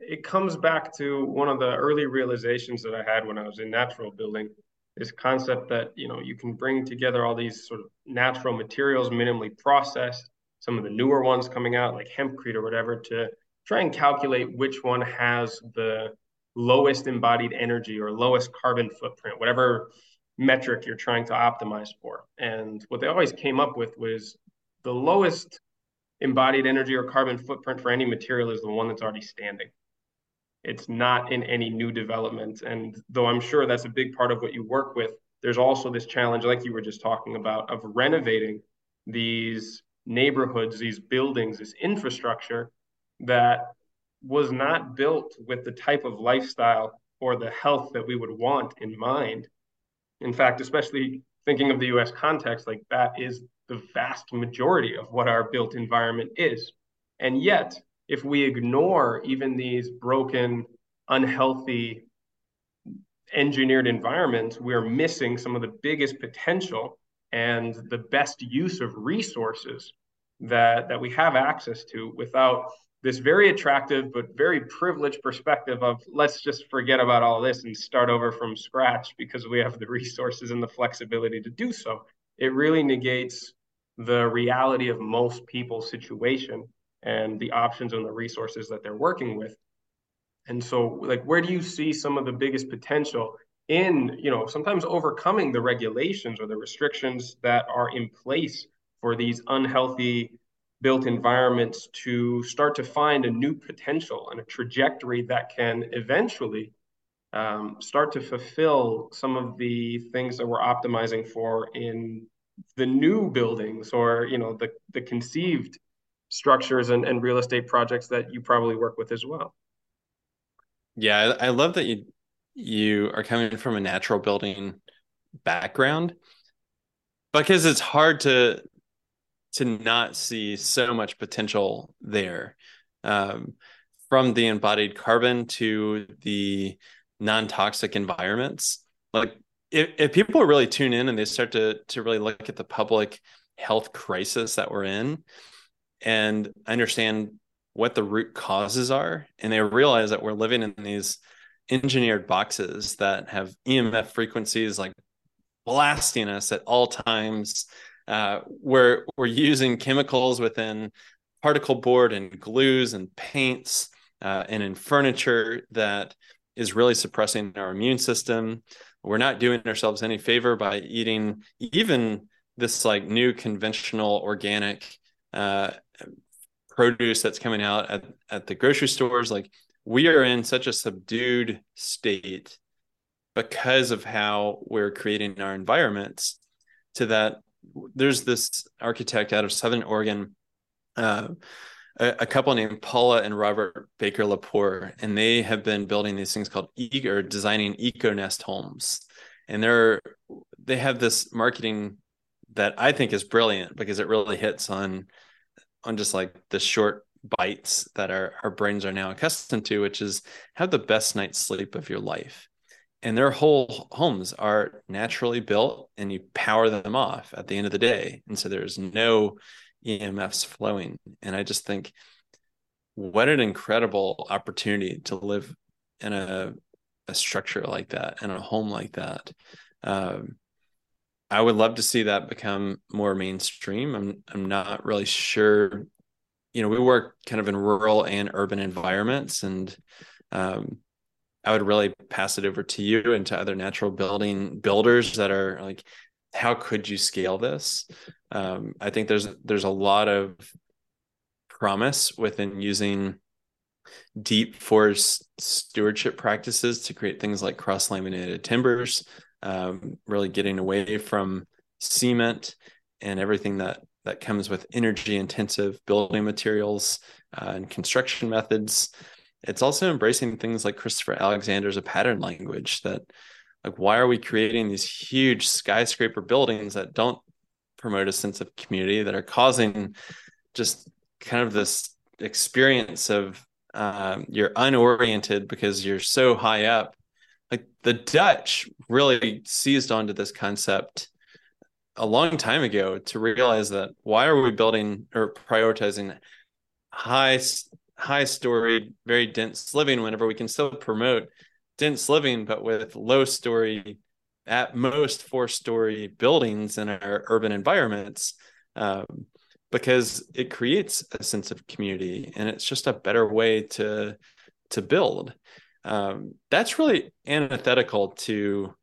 it comes back to one of the early realizations that I had when I was in natural building. This concept that you know you can bring together all these sort of natural materials, minimally processed, some of the newer ones coming out like hempcrete or whatever, to try and calculate which one has the lowest embodied energy or lowest carbon footprint, whatever metric you're trying to optimize for. And what they always came up with was the lowest embodied energy or carbon footprint for any material is the one that's already standing. It's not in any new development. And though I'm sure that's a big part of what you work with, there's also this challenge, like you were just talking about, of renovating these neighborhoods, these buildings, this infrastructure that was not built with the type of lifestyle or the health that we would want in mind. In fact, especially thinking of the US context, like that is the vast majority of what our built environment is. And yet, if we ignore even these broken, unhealthy, engineered environments, we're missing some of the biggest potential and the best use of resources that, that we have access to without this very attractive but very privileged perspective of let's just forget about all this and start over from scratch because we have the resources and the flexibility to do so. it really negates the reality of most people's situation and the options and the resources that they're working with. And so, like, where do you see some of the biggest potential in, you know, sometimes overcoming the regulations or the restrictions that are in place for these unhealthy built environments to start to find a new potential and a trajectory that can eventually um, start to fulfill some of the things that we're optimizing for in the new buildings or you know the the conceived structures and, and real estate projects that you probably work with as well. Yeah I, I love that you you are coming from a natural building background because it's hard to to not see so much potential there. Um, from the embodied carbon to the non-toxic environments like if, if people really tune in and they start to to really look at the public health crisis that we're in and understand what the root causes are and they realize that we're living in these engineered boxes that have emf frequencies like blasting us at all times uh, we're we're using chemicals within particle board and glues and paints uh, and in furniture that is really suppressing our immune system. We're not doing ourselves any favor by eating even this like new conventional organic uh, produce that's coming out at, at the grocery stores. Like we are in such a subdued state because of how we're creating our environments to that there's this architect out of southern oregon uh, a, a, couple named Paula and Robert Baker Laporte, and they have been building these things called e- or designing EcoNest homes. And they're they have this marketing that I think is brilliant because it really hits on on just like the short bites that our, our brains are now accustomed to, which is have the best night's sleep of your life. And their whole homes are naturally built and you power them off at the end of the day. And so there's no EMFs flowing. And I just think what an incredible opportunity to live in a, a structure like that and a home like that. Um, I would love to see that become more mainstream. I'm I'm not really sure. You know, we work kind of in rural and urban environments, and um, I would really pass it over to you and to other natural building builders that are like how could you scale this? Um, I think there's there's a lot of promise within using deep forest stewardship practices to create things like cross laminated timbers, um, really getting away from cement and everything that that comes with energy intensive building materials uh, and construction methods. It's also embracing things like Christopher Alexander's a pattern language that like why are we creating these huge skyscraper buildings that don't promote a sense of community that are causing just kind of this experience of um, you're unoriented because you're so high up like the dutch really seized onto this concept a long time ago to realize that why are we building or prioritizing high high story very dense living whenever we can still promote dense living, but with low story, at most four story buildings in our urban environments, um, because it creates a sense of community and it's just a better way to to build. Um, that's really antithetical to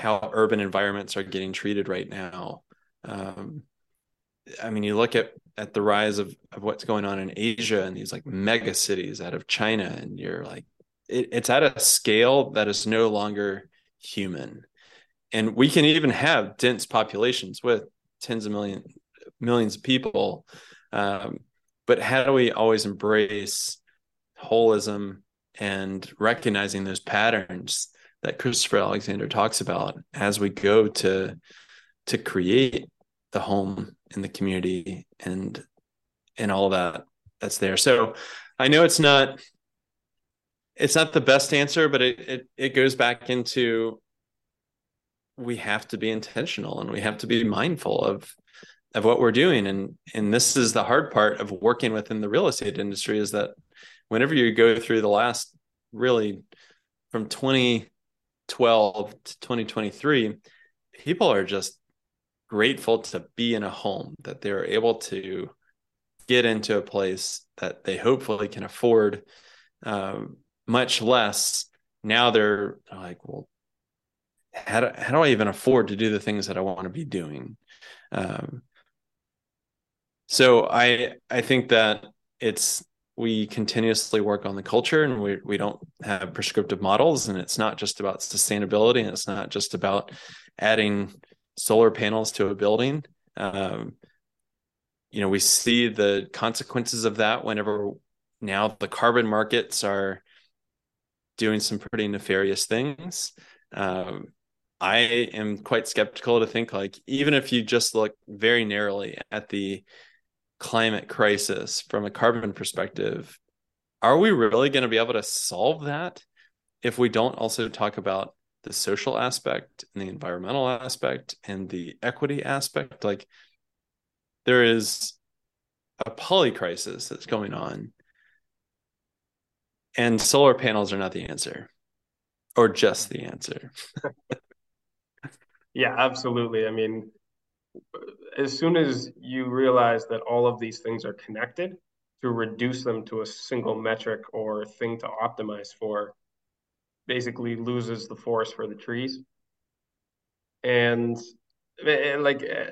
how urban environments are getting treated right now. Um, I mean, you look at at the rise of of what's going on in Asia and these like mega cities out of China, and you're like, it, it's at a scale that is no longer human. And we can even have dense populations with tens of million millions of people. Um, but how do we always embrace holism and recognizing those patterns that christopher alexander talks about as we go to to create the home and the community and and all that that's there. So i know it's not it's not the best answer, but it, it it goes back into we have to be intentional and we have to be mindful of of what we're doing. And and this is the hard part of working within the real estate industry is that whenever you go through the last really from 2012 to 2023 people are just grateful to be in a home that they're able to get into a place that they hopefully can afford um, much less now they're like well how do, how do i even afford to do the things that i want to be doing? Um, so i i think that it's we continuously work on the culture and we, we don't have prescriptive models. And it's not just about sustainability and it's not just about adding solar panels to a building. Um, you know we see the consequences of that whenever now the carbon markets are doing some pretty nefarious things. Um, i am quite skeptical to think like even if you just look very narrowly at the climate crisis from a carbon perspective are we really going to be able to solve that if we don't also talk about the social aspect and the environmental aspect and the equity aspect? Like there is a poly crisis that's going on and solar panels are not the answer or just the answer. Yeah absolutely. I mean as soon as you realize that all of these things are connected to reduce them to a single metric or thing to optimize for basically loses the forest for the trees. And, and like eh,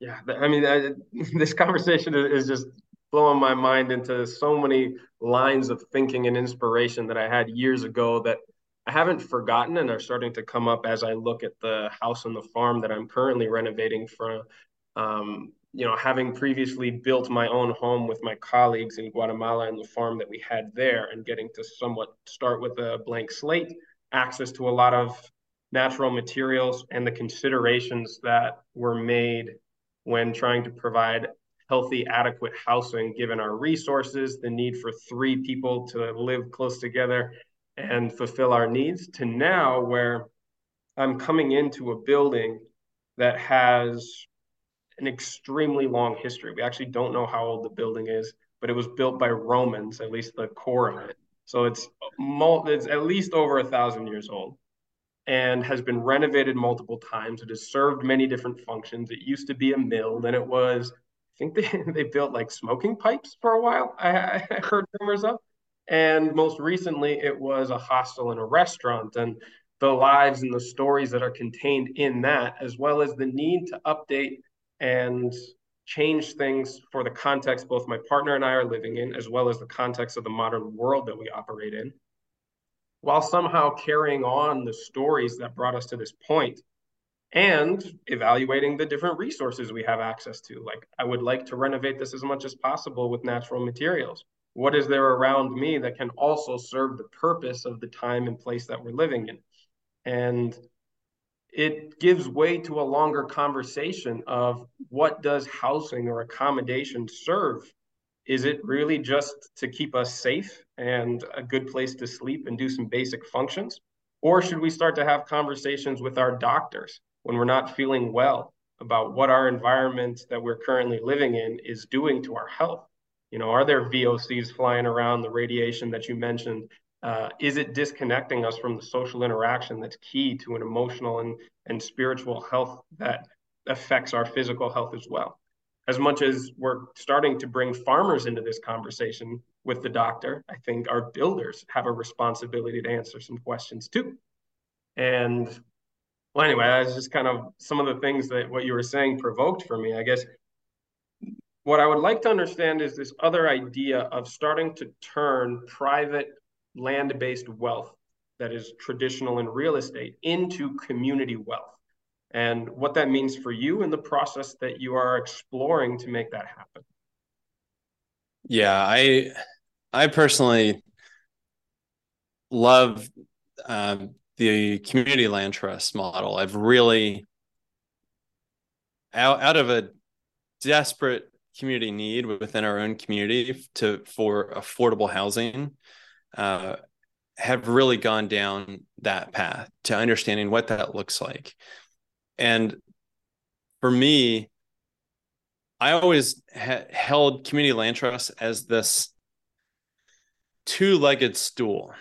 yeah, I mean, I, this conversation is just blowing my mind into so many lines of thinking and inspiration that I had years ago that I haven't forgotten and are starting to come up as I look at the house and the farm that I'm currently renovating from. Um, you know, having previously built my own home with my colleagues in Guatemala and the farm that we had there, and getting to somewhat start with a blank slate, access to a lot of natural materials, and the considerations that were made when trying to provide healthy, adequate housing given our resources, the need for three people to live close together and fulfill our needs, to now where I'm coming into a building that has an extremely long history. We actually don't know how old the building is, but it was built by Romans, at least the core of it. So it's, it's at least over a thousand years old and has been renovated multiple times. It has served many different functions. It used to be a mill, then it was, I think they, they built like smoking pipes for a while, I, I heard rumors of. And most recently, it was a hostel and a restaurant. And the lives and the stories that are contained in that, as well as the need to update and change things for the context both my partner and I are living in, as well as the context of the modern world that we operate in while somehow carrying on the stories that brought us to this point and evaluating the different resources we have access to. Like, I would like to renovate this as much as possible with natural materials. What is there around me that can also serve the purpose of the time and place that we're living in? And it gives way to a longer conversation of what does housing or accommodation serve is it really just to keep us safe and a good place to sleep and do some basic functions? Or should we start to have conversations with our doctors when we're not feeling well about what our environment that we're currently living in is doing to our health? You know, are there VOCs flying around, the radiation that you mentioned? Uh, is it disconnecting us from the social interaction that's key to an emotional and, and spiritual health that affects our physical health as well? as much as we're starting to bring farmers into this conversation with the doctor, I think our builders have a responsibility to answer some questions too. And well, anyway, that's just kind of some of the things that what you were saying provoked for me. I guess what I would like to understand is this other idea of starting to turn private land based wealth that is traditional in real estate into community wealth and what that means for you in the process that you are exploring to make that happen. Yeah, I I personally love um, the community land trust model. I've really out out of a desperate community need within our own community to for affordable housing uh, have really gone down that path to understanding what that looks like. And for me, I always ha- held community land trust as this two-legged stool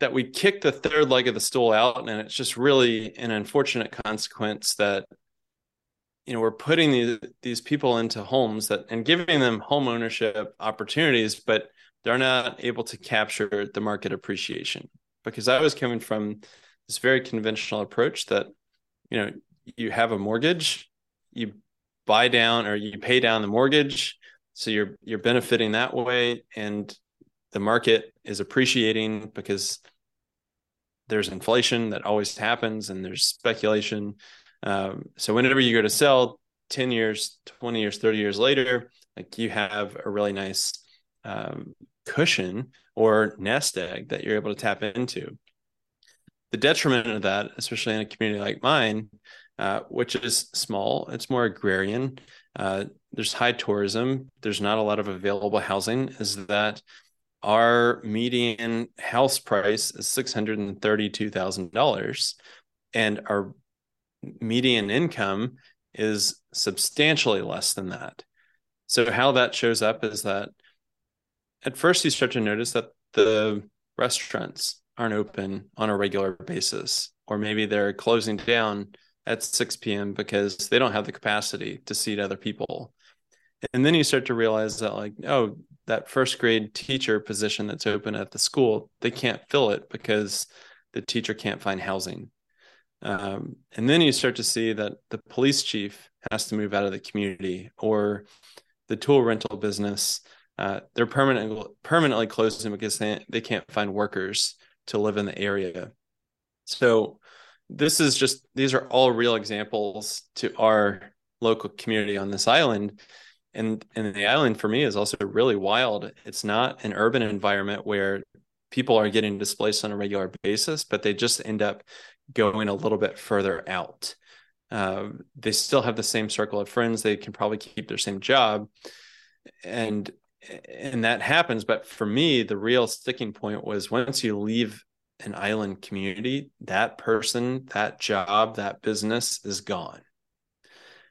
that we kick the third leg of the stool out, and it's just really an unfortunate consequence that you know we're putting these these people into homes that and giving them home ownership opportunities but they're not able to capture the market appreciation. Because i was coming from this very conventional approach that you know you have a mortgage you buy down or you pay down the mortgage so you're you're benefiting that way and the market is appreciating because there's inflation that always happens and there's speculation um, so whenever you go to sell 10 years 20 years 30 years later like you have a really nice um, cushion or nest egg that you're able to tap into. The detriment of that especially in a community like mine uh, which is small it's more agrarian uh, there's high tourism there's not a lot of available housing is that our median house price is $632,000 and our median income is substantially less than that. So how that shows up is that at first you start to notice that the restaurants aren't open on a regular basis or maybe they're closing down at 6 p.m. because they don't have the capacity to seat other people. And then you start to realize that like oh that first grade teacher position that's open at the school they can't fill it because the teacher can't find housing um, and then you start to see that the police chief has to move out of the community or the tool rental business uh, they're permanently permanently closing because they, they can't find workers to live in the area. So this is just these are all real examples to our local community on this island. And and the island for me is also really wild. It's not an urban environment where people are getting displaced on a regular basis but they just end up going a little bit further out. Uh, they still have the same circle of friends. They can probably keep their same job. And and that happens. But for me the real sticking point was once you leave an island community that person that job that business is gone.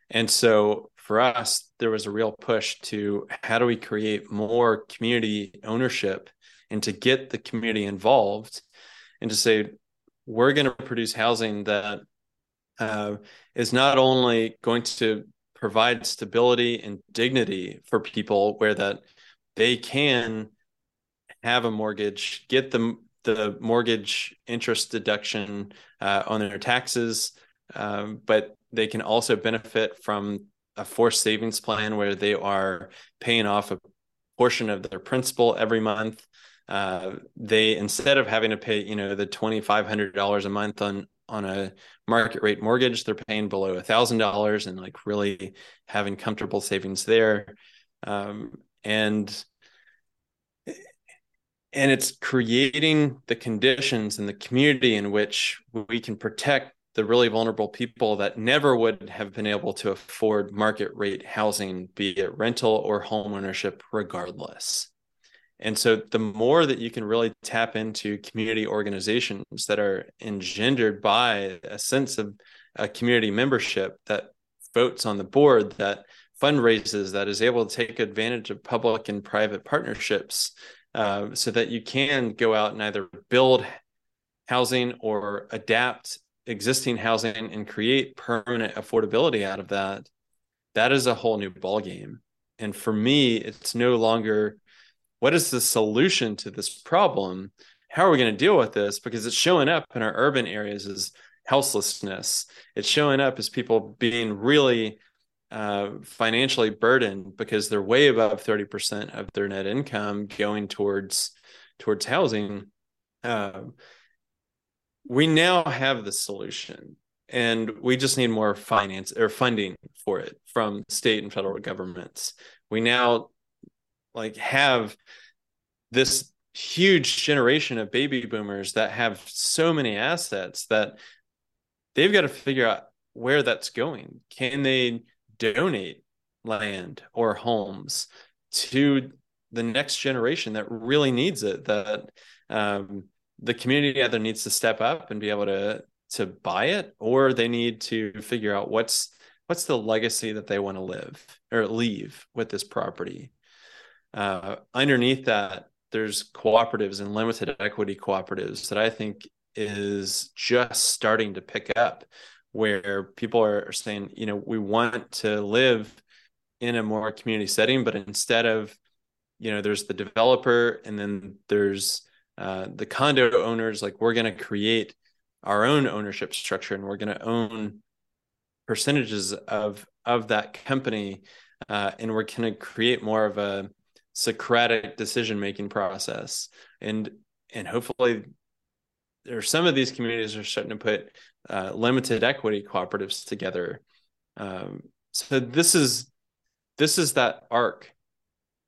And so for us, there was a real push to how do we create more community ownership and to get the community involved and to say, we're going to produce housing that uh, is not only going to provide stability and dignity for people where that they can have a mortgage, get the the mortgage interest deduction uh, on their taxes, um, but they can also benefit from a forced savings plan where they are paying off a portion of their principal every month. Uh, they instead of having to pay, you know, the twenty five hundred dollars a month on on a market rate mortgage, they're paying below a thousand dollars and like really having comfortable savings there. Um, and and it's creating the conditions in the community in which we can protect the really vulnerable people that never would have been able to afford market rate housing, be it rental or home ownership, regardless. And so, the more that you can really tap into community organizations that are engendered by a sense of a community membership that votes on the board, that fundraises, that is able to take advantage of public and private partnerships, uh, so that you can go out and either build housing or adapt existing housing and create permanent affordability out of that, that is a whole new ballgame. And for me, it's no longer what is the solution to this problem? How are we going to deal with this? Because it's showing up in our urban areas as houselessness. It's showing up as people being really uh, financially burdened because they're way above 30% of their net income going towards towards housing. Uh, we now have the solution and we just need more finance or funding for it from state and federal governments we now like have this huge generation of baby boomers that have so many assets that they've got to figure out where that's going. Can they donate land or homes to the next generation that really needs it that um, the community either needs to step up and be able to to buy it or they need to figure out what's what's the legacy that they want to live or leave with this property uh, underneath that there's cooperatives and limited equity cooperatives that i think is just starting to pick up where people are saying, you know, we want to live in a more community setting, but instead of, you know, there's the developer and then there's uh, the condo owners, like we're going to create our own ownership structure and we're going to own percentages of of that company uh, and we're going to create more of a sociocratic decision making process. And and hopefully there are some of these communities are starting to put uh, limited equity cooperatives together. Um, so this is this is that arc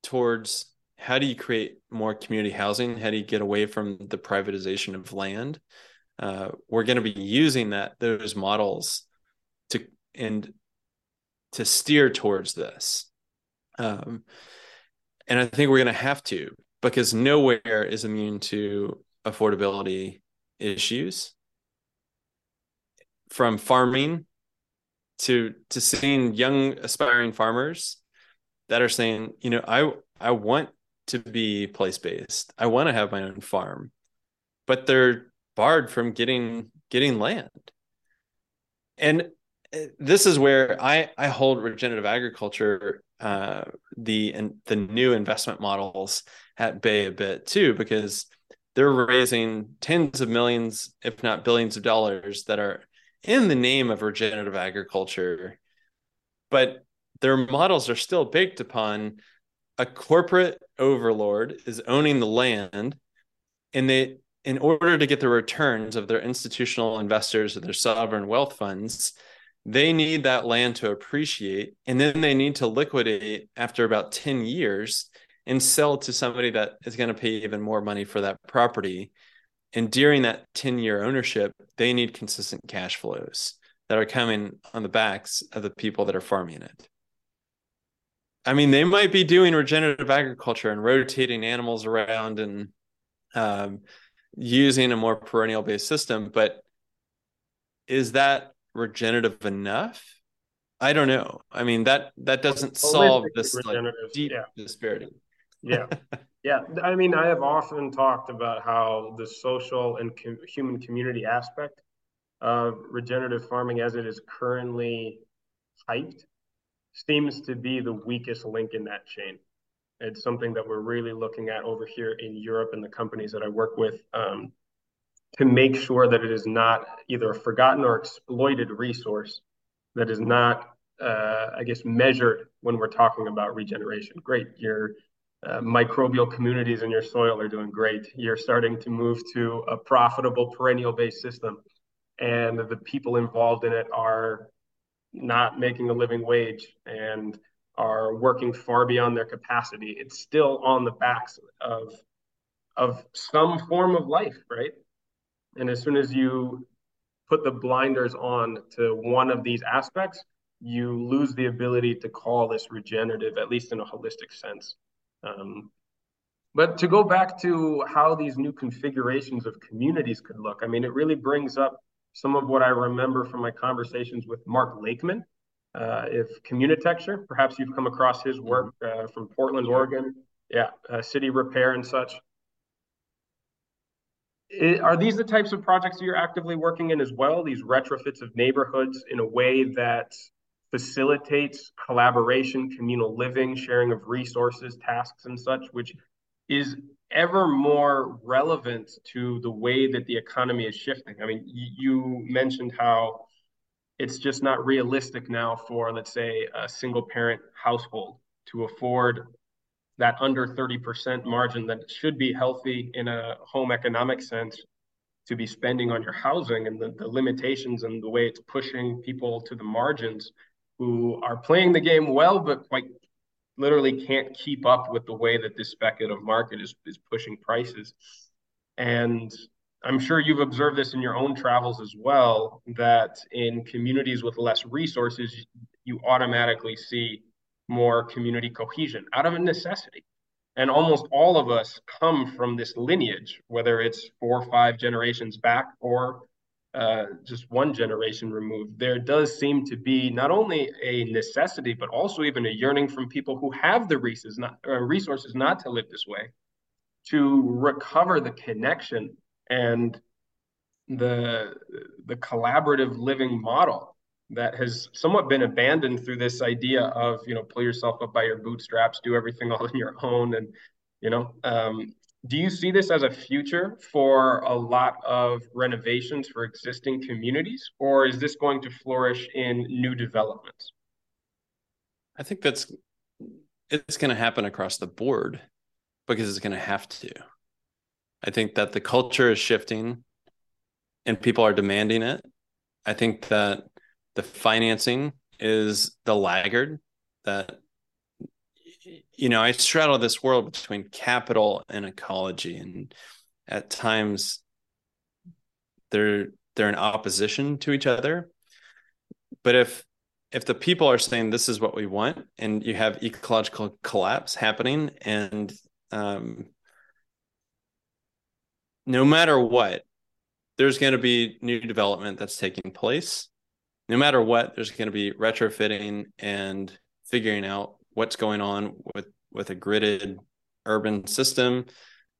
towards how do you create more community housing? How do you get away from the privatization of land? Uh, we're going to be using that those models to and to steer towards this. Um, and i think we're going to have to because nowhere is immune to affordability issues. From farming to to seeing young aspiring farmers that are saying you know i i want to be place based i want to have my own farm but they're barred from getting getting land. And this is where i i hold regenerative agriculture uh, the and the new investment models at bay a bit too because they're raising tens of millions if not billions of dollars that are in the name of regenerative agriculture. But their models are still baked upon a corporate overlord is owning the land and they in order to get the returns of their institutional investors or their sovereign wealth funds they need that land to appreciate and then they need to liquidate after about 10 years and sell to somebody that is going to pay even more money for that property. And during that 10 year ownership they need consistent cash flows that are coming on the backs of the people that are farming it. I mean they might be doing regenerative agriculture and rotating animals around and um, using a more perennial based system but is that regenerative enough? I don't know. I mean that that doesn't solve this like, deep yeah. disparity. Yeah. Yeah. I mean i have often talked about how the social and com- human community aspect of regenerative farming as it is currently hyped seems to be the weakest link in that chain. It's something that we're really looking at over here in Europe and the companies that I work with um, to make sure that it is not either a forgotten or exploited resource that is not, uh, I guess, measured when we're talking about regeneration. Great, your uh, microbial communities in your soil are doing great. You're starting to move to a profitable perennial based system, and the people involved in it are not making a living wage and are working far beyond their capacity. It's still on the backs of of some form of life, right? And as soon as you put the blinders on to one of these aspects, you lose the ability to call this regenerative, at least in a holistic sense. Um, but to go back to how these new configurations of communities could look, I mean, it really brings up some of what I remember from my conversations with Mark Lakeman, uh, if Communitecture, perhaps you've come across his work mm-hmm. uh, from Portland, Oregon. Yeah, uh, city repair and such. It, are these the types of projects you're actively working in as well? These retrofits of neighborhoods in a way that facilitates collaboration, communal living, sharing of resources, tasks, and such, which is ever more relevant to the way that the economy is shifting. I mean, you mentioned how it's just not realistic now for, let's say, a single parent household to afford that under 30% margin that should be healthy in a home economic sense to be spending on your housing and the, the limitations and the way it's pushing people to the margins who are playing the game well, but quite literally can't keep up with the way that this speculative market is, is pushing prices. And I'm sure you've observed this in your own travels as well that in communities with less resources, you automatically see more community cohesion out of a necessity. And almost all of us come from this lineage, whether it's four or five generations back or uh, just one generation removed. There does seem to be not only a necessity, but also even a yearning from people who have the resources not, uh, resources not to live this way to recover the connection and the the collaborative living model that has somewhat been abandoned through this idea of you know pull yourself up by your bootstraps do everything all on your own and you know um, do you see this as a future for a lot of renovations for existing communities or is this going to flourish in new developments? I think that's it's going to happen across the board because it's going to have to. I think that the culture is shifting and people are demanding it. I think that the financing is the laggard that you know i straddle this world between capital and ecology and at times they're they're in opposition to each other. But if if the people are saying this is what we want and you have ecological collapse happening and um, no matter what there's going to be new development that's taking place no matter what, there's going to be retrofitting and figuring out what's going on with with a gridded urban system.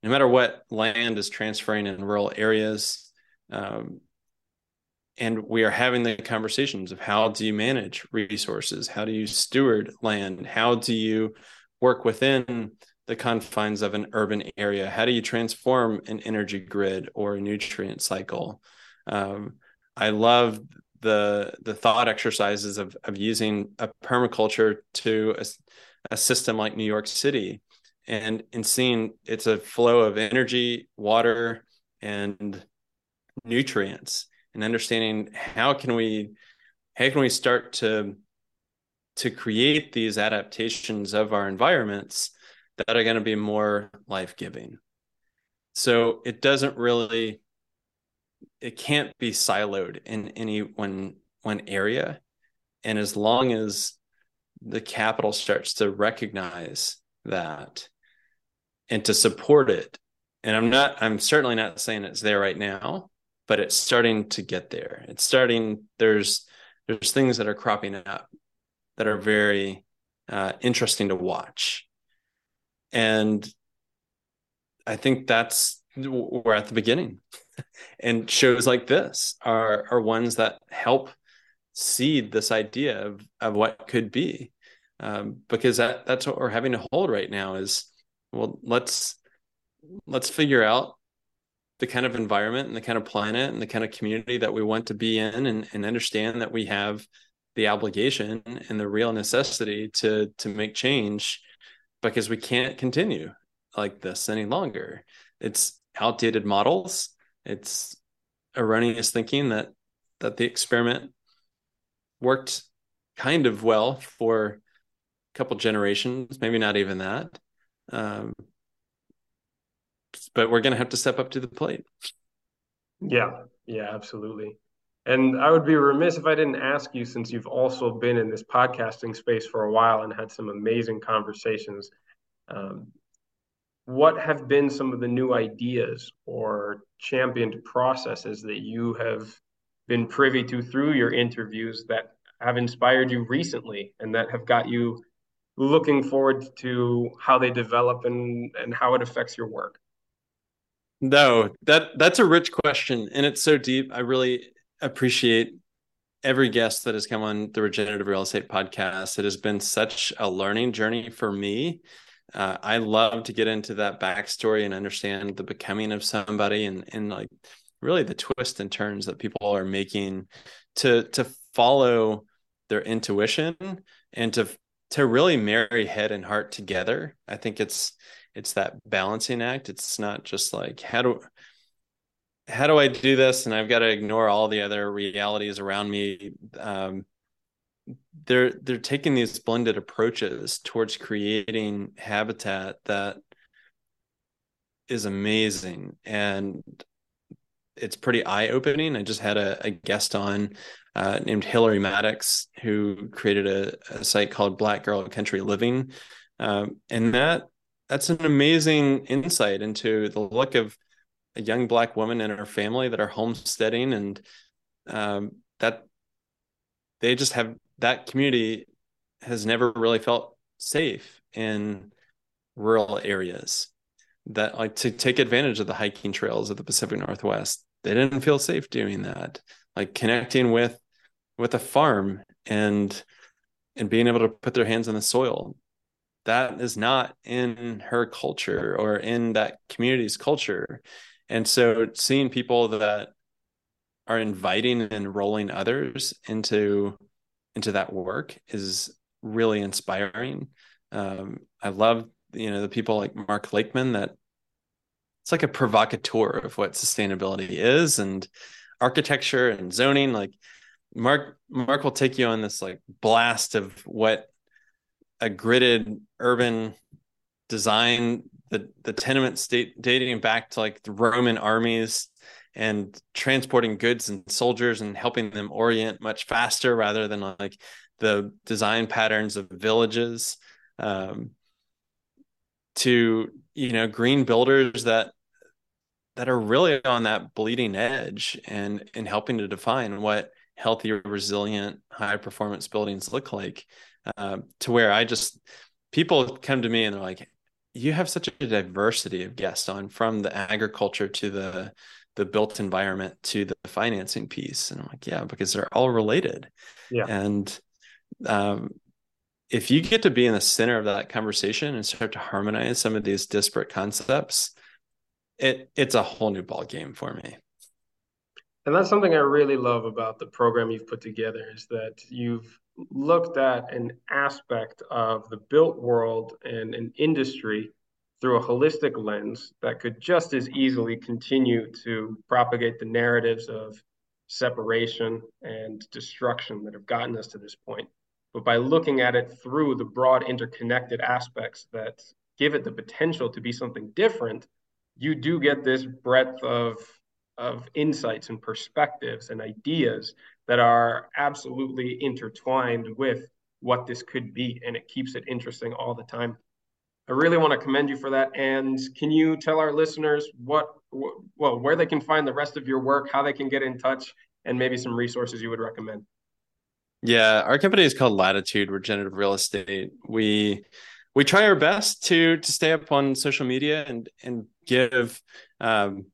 No matter what land is transferring in rural areas, um, and we are having the conversations of how do you manage resources, how do you steward land, how do you work within the confines of an urban area, how do you transform an energy grid or a nutrient cycle. Um, I love the the thought exercises of of using a permaculture to a, a system like New York City and in seeing it's a flow of energy, water, and nutrients, and understanding how can we how can we start to to create these adaptations of our environments that are going to be more life-giving. So it doesn't really it can't be siloed in any one one area. And as long as the capital starts to recognize that and to support it and i'm not i'm certainly not saying it's there right now but it's starting to get there. It's starting there's there's things that are cropping up that are very uh, interesting to watch. And i think that's we're at the beginning and shows like this are are ones that help seed this idea of of what could be. Um, because that that's what we're having to hold right now is well let's let's figure out the kind of environment and the kind of planet and the kind of community that we want to be in and, and understand that we have the obligation and the real necessity to to make change because we can't continue like this any longer. It's outdated models it's erroneous thinking that that the experiment worked kind of well for a couple generations, maybe not even that. Um, but we're going to have to step up to the plate. Yeah, yeah, absolutely. And I would be remiss if I didn't ask you, since you've also been in this podcasting space for a while and had some amazing conversations. Um, what have been some of the new ideas or championed processes that you have been privy to through your interviews that have inspired you recently and that have got you looking forward to how they develop and, and how it affects your work? No, that that's a rich question and it's so deep. I really appreciate every guest that has come on the Regenerative Real Estate podcast. It has been such a learning journey for me uh, I love to get into that backstory and understand the becoming of somebody and and like really the twists and turns that people are making to to follow their intuition and to to really marry head and heart together. I think it's it's that balancing act. It's not just like how do how do I do this and I've got to ignore all the other realities around me. Um, they're they're taking these blended approaches towards creating habitat that is amazing. And it's pretty eye-opening. I just had a, a guest on uh, named hillary maddox who created a, a, site called black girl country living. Um, and that that's an amazing insight into the look of a young black woman and her family that are homesteading. And um, that they just have that community has never really felt safe in rural areas. that like to take advantage of the hiking trails of the Pacific Northwest. They didn't feel safe doing that. Like connecting with with a farm and and being able to put their hands on the soil. That is not in her culture or in that community's culture. And so seeing people that are inviting and enrolling others into into that work is really inspiring. Um, I love you know the people like Mark Lakeman that it's like a provocateur of what sustainability is and architecture and zoning like mark mark will take you on this like blast of what a gridded urban design the the tenement state dating back to like the roman armies and transporting goods and soldiers and helping them orient much faster rather than like the design patterns of villages um, to you know green builders that that are really on that bleeding edge and and helping to define what healthy resilient high performance buildings look like uh, to where i just people come to me and they're like you have such a diversity of guests on from the agriculture to the the built environment to the financing piece. And i'm like yeah because they're all related. Yeah. And um, if you get to be in the center of that conversation and start to harmonize some of these disparate concepts, it it's a whole new ball game for me. And that's something I really love about the program you've put together is that you've looked at an aspect of the built world and an industry through a holistic lens that could just as easily continue to propagate the narratives of separation and destruction that have gotten us to this point but by looking at it through the broad interconnected aspects that give it the potential to be something different, you do get this breadth of, of insights and perspectives and ideas that are absolutely intertwined with what this could be. And it keeps it interesting all the time. I really want to commend you for that. And can you tell our listeners what, well, where they can find the rest of your work, how they can get in touch, and maybe some resources you would recommend? Yeah, our company is called Latitude Regenerative Real Estate. We we try our best to to stay up on social media and and give um,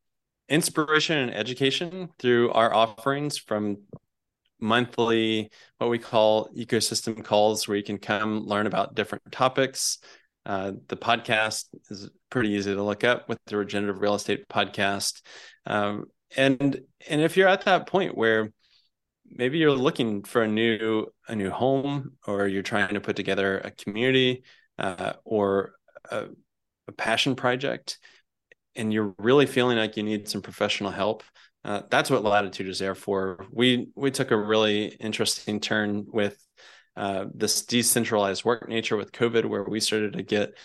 inspiration and education through our offerings from monthly what we call ecosystem calls where you can come learn about different topics uh, the podcast is pretty easy to look up with the regenerative real estate podcast. Um, and and if you're at that point where maybe you're looking for a new a new home or you're trying to put together a community uh, or a, a, passion project and you're really feeling like you need some professional help uh, that's what latitude is there for. We we took a really interesting turn with uh, this decentralized work nature with covid where we started to get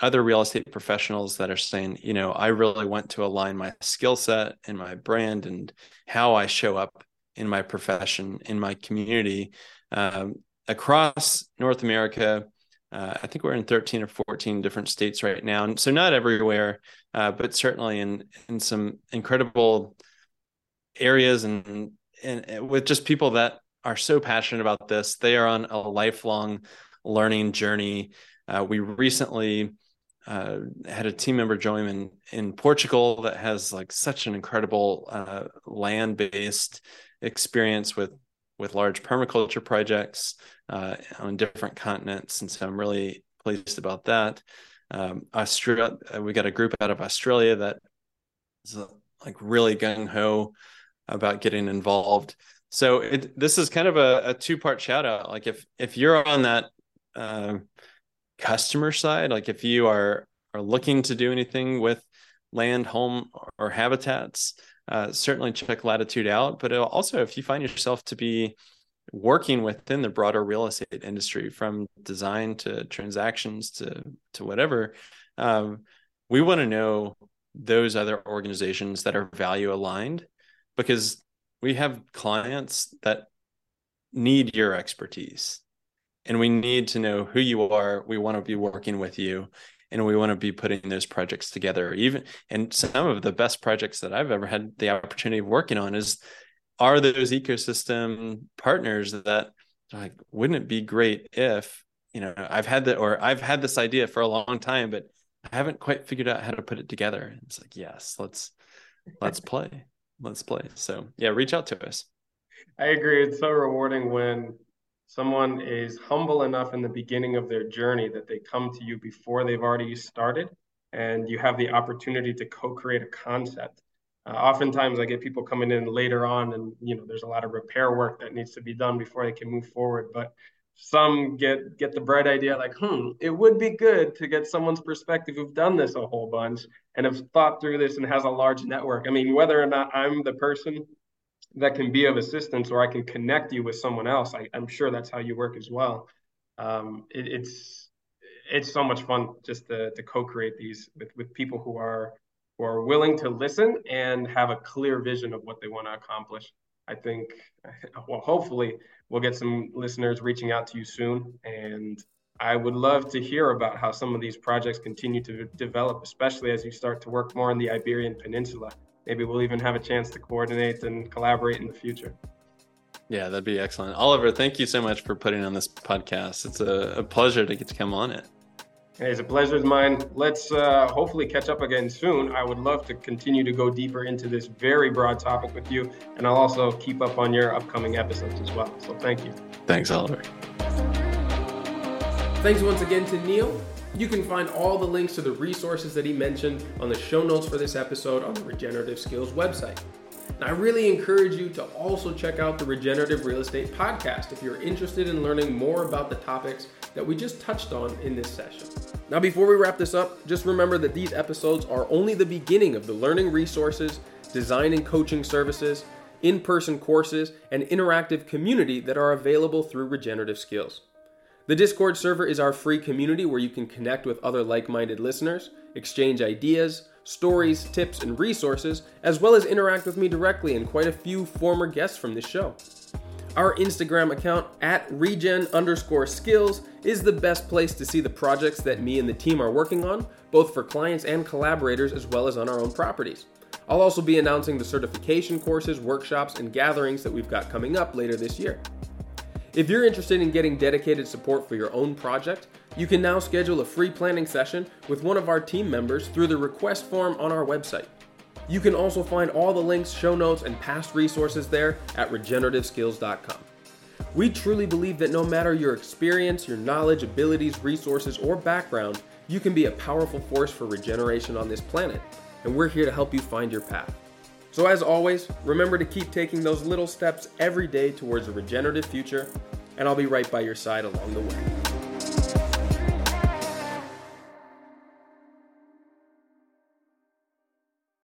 other real estate professionals that are saying you know i really want to align my skill set and my brand and how i show up in my profession, in my community, um, across North America. Uh, I think we're in 13 or 14 different states right now. And so not everywhere, uh, but certainly in, in some incredible areas and, and with just people that are so passionate about this. They are on a lifelong learning journey. Uh, we recently uh, had a team member join in in Portugal that has like such an incredible uh, land based experience with with large permaculture projects uh, on different continents, and so I'm really pleased about that. Um, Australia, uh, we got a group out of Australia that is like really gung ho about getting involved. So it, this is kind of a, a two part shout out. Like if if you're on that uh, customer side, like if you are are looking to do anything with land, home, or habitats, uh, certainly check Latitude out. But also, if you find yourself to be working within the broader real estate industry, from design to transactions to to whatever, um, we want to know those other organizations that are value aligned, because we have clients that need your expertise and we need to know who you are we want to be working with you and we want to be putting those projects together even and some of the best projects that i've ever had the opportunity of working on is are those ecosystem partners that like wouldn't it be great if you know i've had that or i've had this idea for a long time but I haven't quite figured out how to put it together. It's like, yes, let's let's play. Let's play. So yeah, reach out to us. I agree. It's so rewarding when someone is humble enough in the beginning of their journey that they come to you before they've already started and you have the opportunity to co-create a concept. Uh, oftentimes I get people coming in later on and you know there's a lot of repair work that needs to be done before they can move forward but some get get the bright idea like hmm it would be good to get someone's perspective who've done this a whole bunch and have thought through this and has a large network. I mean whether or not i'm the person that can be of assistance or i can connect you with someone else I, am sure that's how you work as well. Um, it, it's it's so much fun just to, to co-create these with, with people who are who are willing to listen and have a clear vision of what they want to accomplish I think, well, hopefully, we'll get some listeners reaching out to you soon. And I would love to hear about how some of these projects continue to develop, especially as you start to work more in the Iberian Peninsula. Maybe we'll even have a chance to coordinate and collaborate in the future. Yeah, that'd be excellent. Oliver, thank you so much for putting on this podcast. It's a, a pleasure to get to come on it. Hey, it's a pleasure of mine. Let's uh, hopefully catch up again soon. I would love to continue to go deeper into this very broad topic with you, and I'll also keep up on your upcoming episodes as well. So thank you. Thanks, Oliver. Thanks once again to Neal. You can find all the links to the resources that he mentioned on the show notes for this episode on the Regenerative Skills website. I really encourage you to also check out the Regenerative Real Estate podcast if you're interested in learning more about the topics that we just touched on in this session. Now, before we wrap this up, just remember that these episodes are only the beginning of the learning resources, design and coaching services, in person courses, and interactive community that are available through Regenerative Skills. The Discord server is our free community where you can connect with other like minded listeners, exchange ideas, stories, tips, and resources, as well as interact with me directly and quite a few former guests from this show. Our Instagram account at regen underscore skills is the best place to see the projects that me and the team are working on, both for clients and collaborators, as well as on our own properties. I'll also be announcing the certification courses, workshops, and gatherings that we've got coming up later this year. If you're interested in getting dedicated support for your own project, you can now schedule a free planning session with one of our team members through the request form on our website. You can also find all the links, show notes, and past resources there at regenerativeskills.com. We truly believe that no matter your experience, your knowledge, abilities, resources, or background, you can be a powerful force for regeneration on this planet, and we're here to help you find your path. So, as always, remember to keep taking those little steps every day towards a regenerative future, and I'll be right by your side along the way.